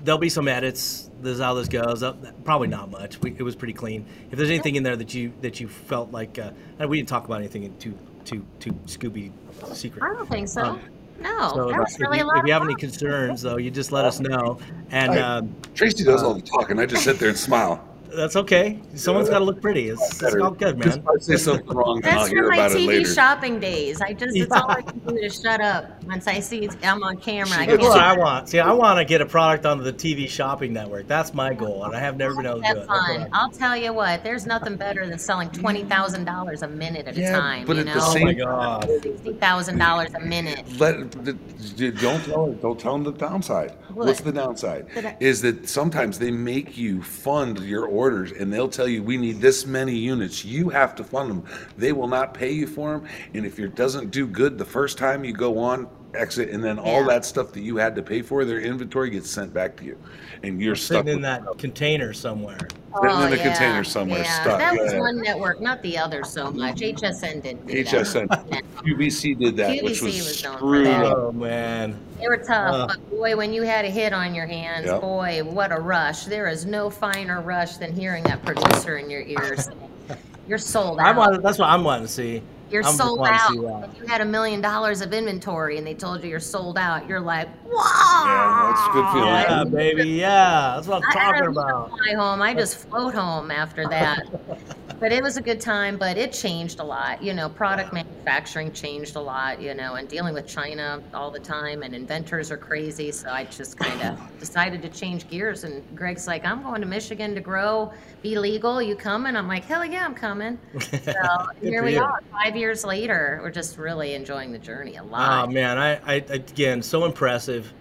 there'll be some edits. This is how this goes. Uh, probably not much. We, it was pretty clean. If there's anything in there that you that you felt like, uh, and we didn't talk about anything in too too too Scooby secret. I don't think so. Um, no, So that was if, really you, a lot if you have any concerns, though, you just let us know. And Hi. um, Tracy does all the talking. I just sit there and smile. That's okay. Someone's got to look pretty. It's, it's all good, man. I say something wrong, That's from my about TV shopping days. I just, it's all I can do to shut up once I see I'm on camera. I That's what I want. See, I want to get a product onto the TV shopping network. That's my goal, and I have never been able to do Have it. That's what fun. I- I'll tell you what, there's nothing better than selling twenty thousand dollars a minute at Yeah, a time. but you at the know, Oh same- my god. sixty thousand dollars a minute. Let don't tell don't tell them the downside. What's the downside? I- Is that sometimes they make you fund your orders and they'll tell you we need this many units. You have to fund them. They will not pay you for them. And if it doesn't do good the first time you go on exit, and then all Yeah. that stuff that you had to pay for, their inventory gets sent back to you, and you're stuck Sitting in with that container somewhere. Sitting in a container somewhere, Oh, yeah. stuck, That was one network, not the other so much. HSN didn't do. HSN. Yeah. QVC did that, which QVC was, was screwed up. Oh man. They were tough, Uh. but boy, when you had a hit on your hands, Yep. boy, what a rush. There is no finer rush than hearing that producer in your ears. You're sold I out. That's what I'm wanting to see. You're I'm sold out. If you had a million dollars of inventory and they told you you're sold out, you're like, wow. Yeah, that's a good feeling. Yeah, baby. Yeah, that's what I'm I talking don't about. fly home. I just float home after that. but it was a good time. But it changed a lot. You know, product manufacturing changed a lot. You know, and dealing with China all the time, and inventors are crazy. So I just kind of decided to change gears. And Greg's like, "I'm going to Michigan to grow, be legal. You coming?" I'm like, "Hell yeah, I'm coming." So here we you. are. Five years later, we're just really enjoying the journey a lot. Oh man, I, I again so impressive,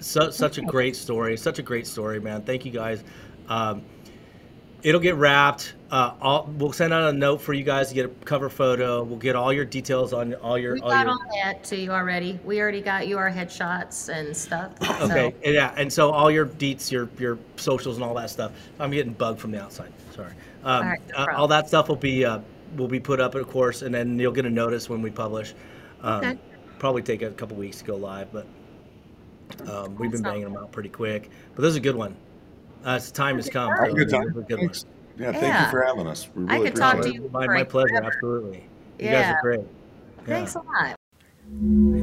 so, such a great story, such a great story, man. Thank you guys. Um, it'll get wrapped. Uh, all, we'll send out a note for you guys to get a cover photo. We'll get all your details on all your we all got your. all that to you already. We already got you our headshots and stuff. Okay, So, yeah, and so all your deets, your your socials, and all that stuff. I'm getting bugged from the outside. Sorry. Um, All right, no uh, all that stuff will be uh, will be put up, of course, and then you'll get a notice when we publish. Um, Okay. Probably take a couple weeks to go live, but um, we've been banging them out pretty quick. But this is a good one. Uh, it's time has come. All right, so good time. is a good one. Yeah, thank Yeah. you for having us. We I really could talk appreciate to it. you My, my pleasure. forever. Absolutely. You guys are great. Thanks a lot.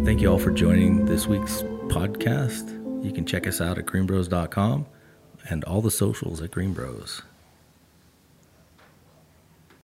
Thank you all for joining this week's podcast. You can check us out at greenbroz.com and all the socials at GreenBroz.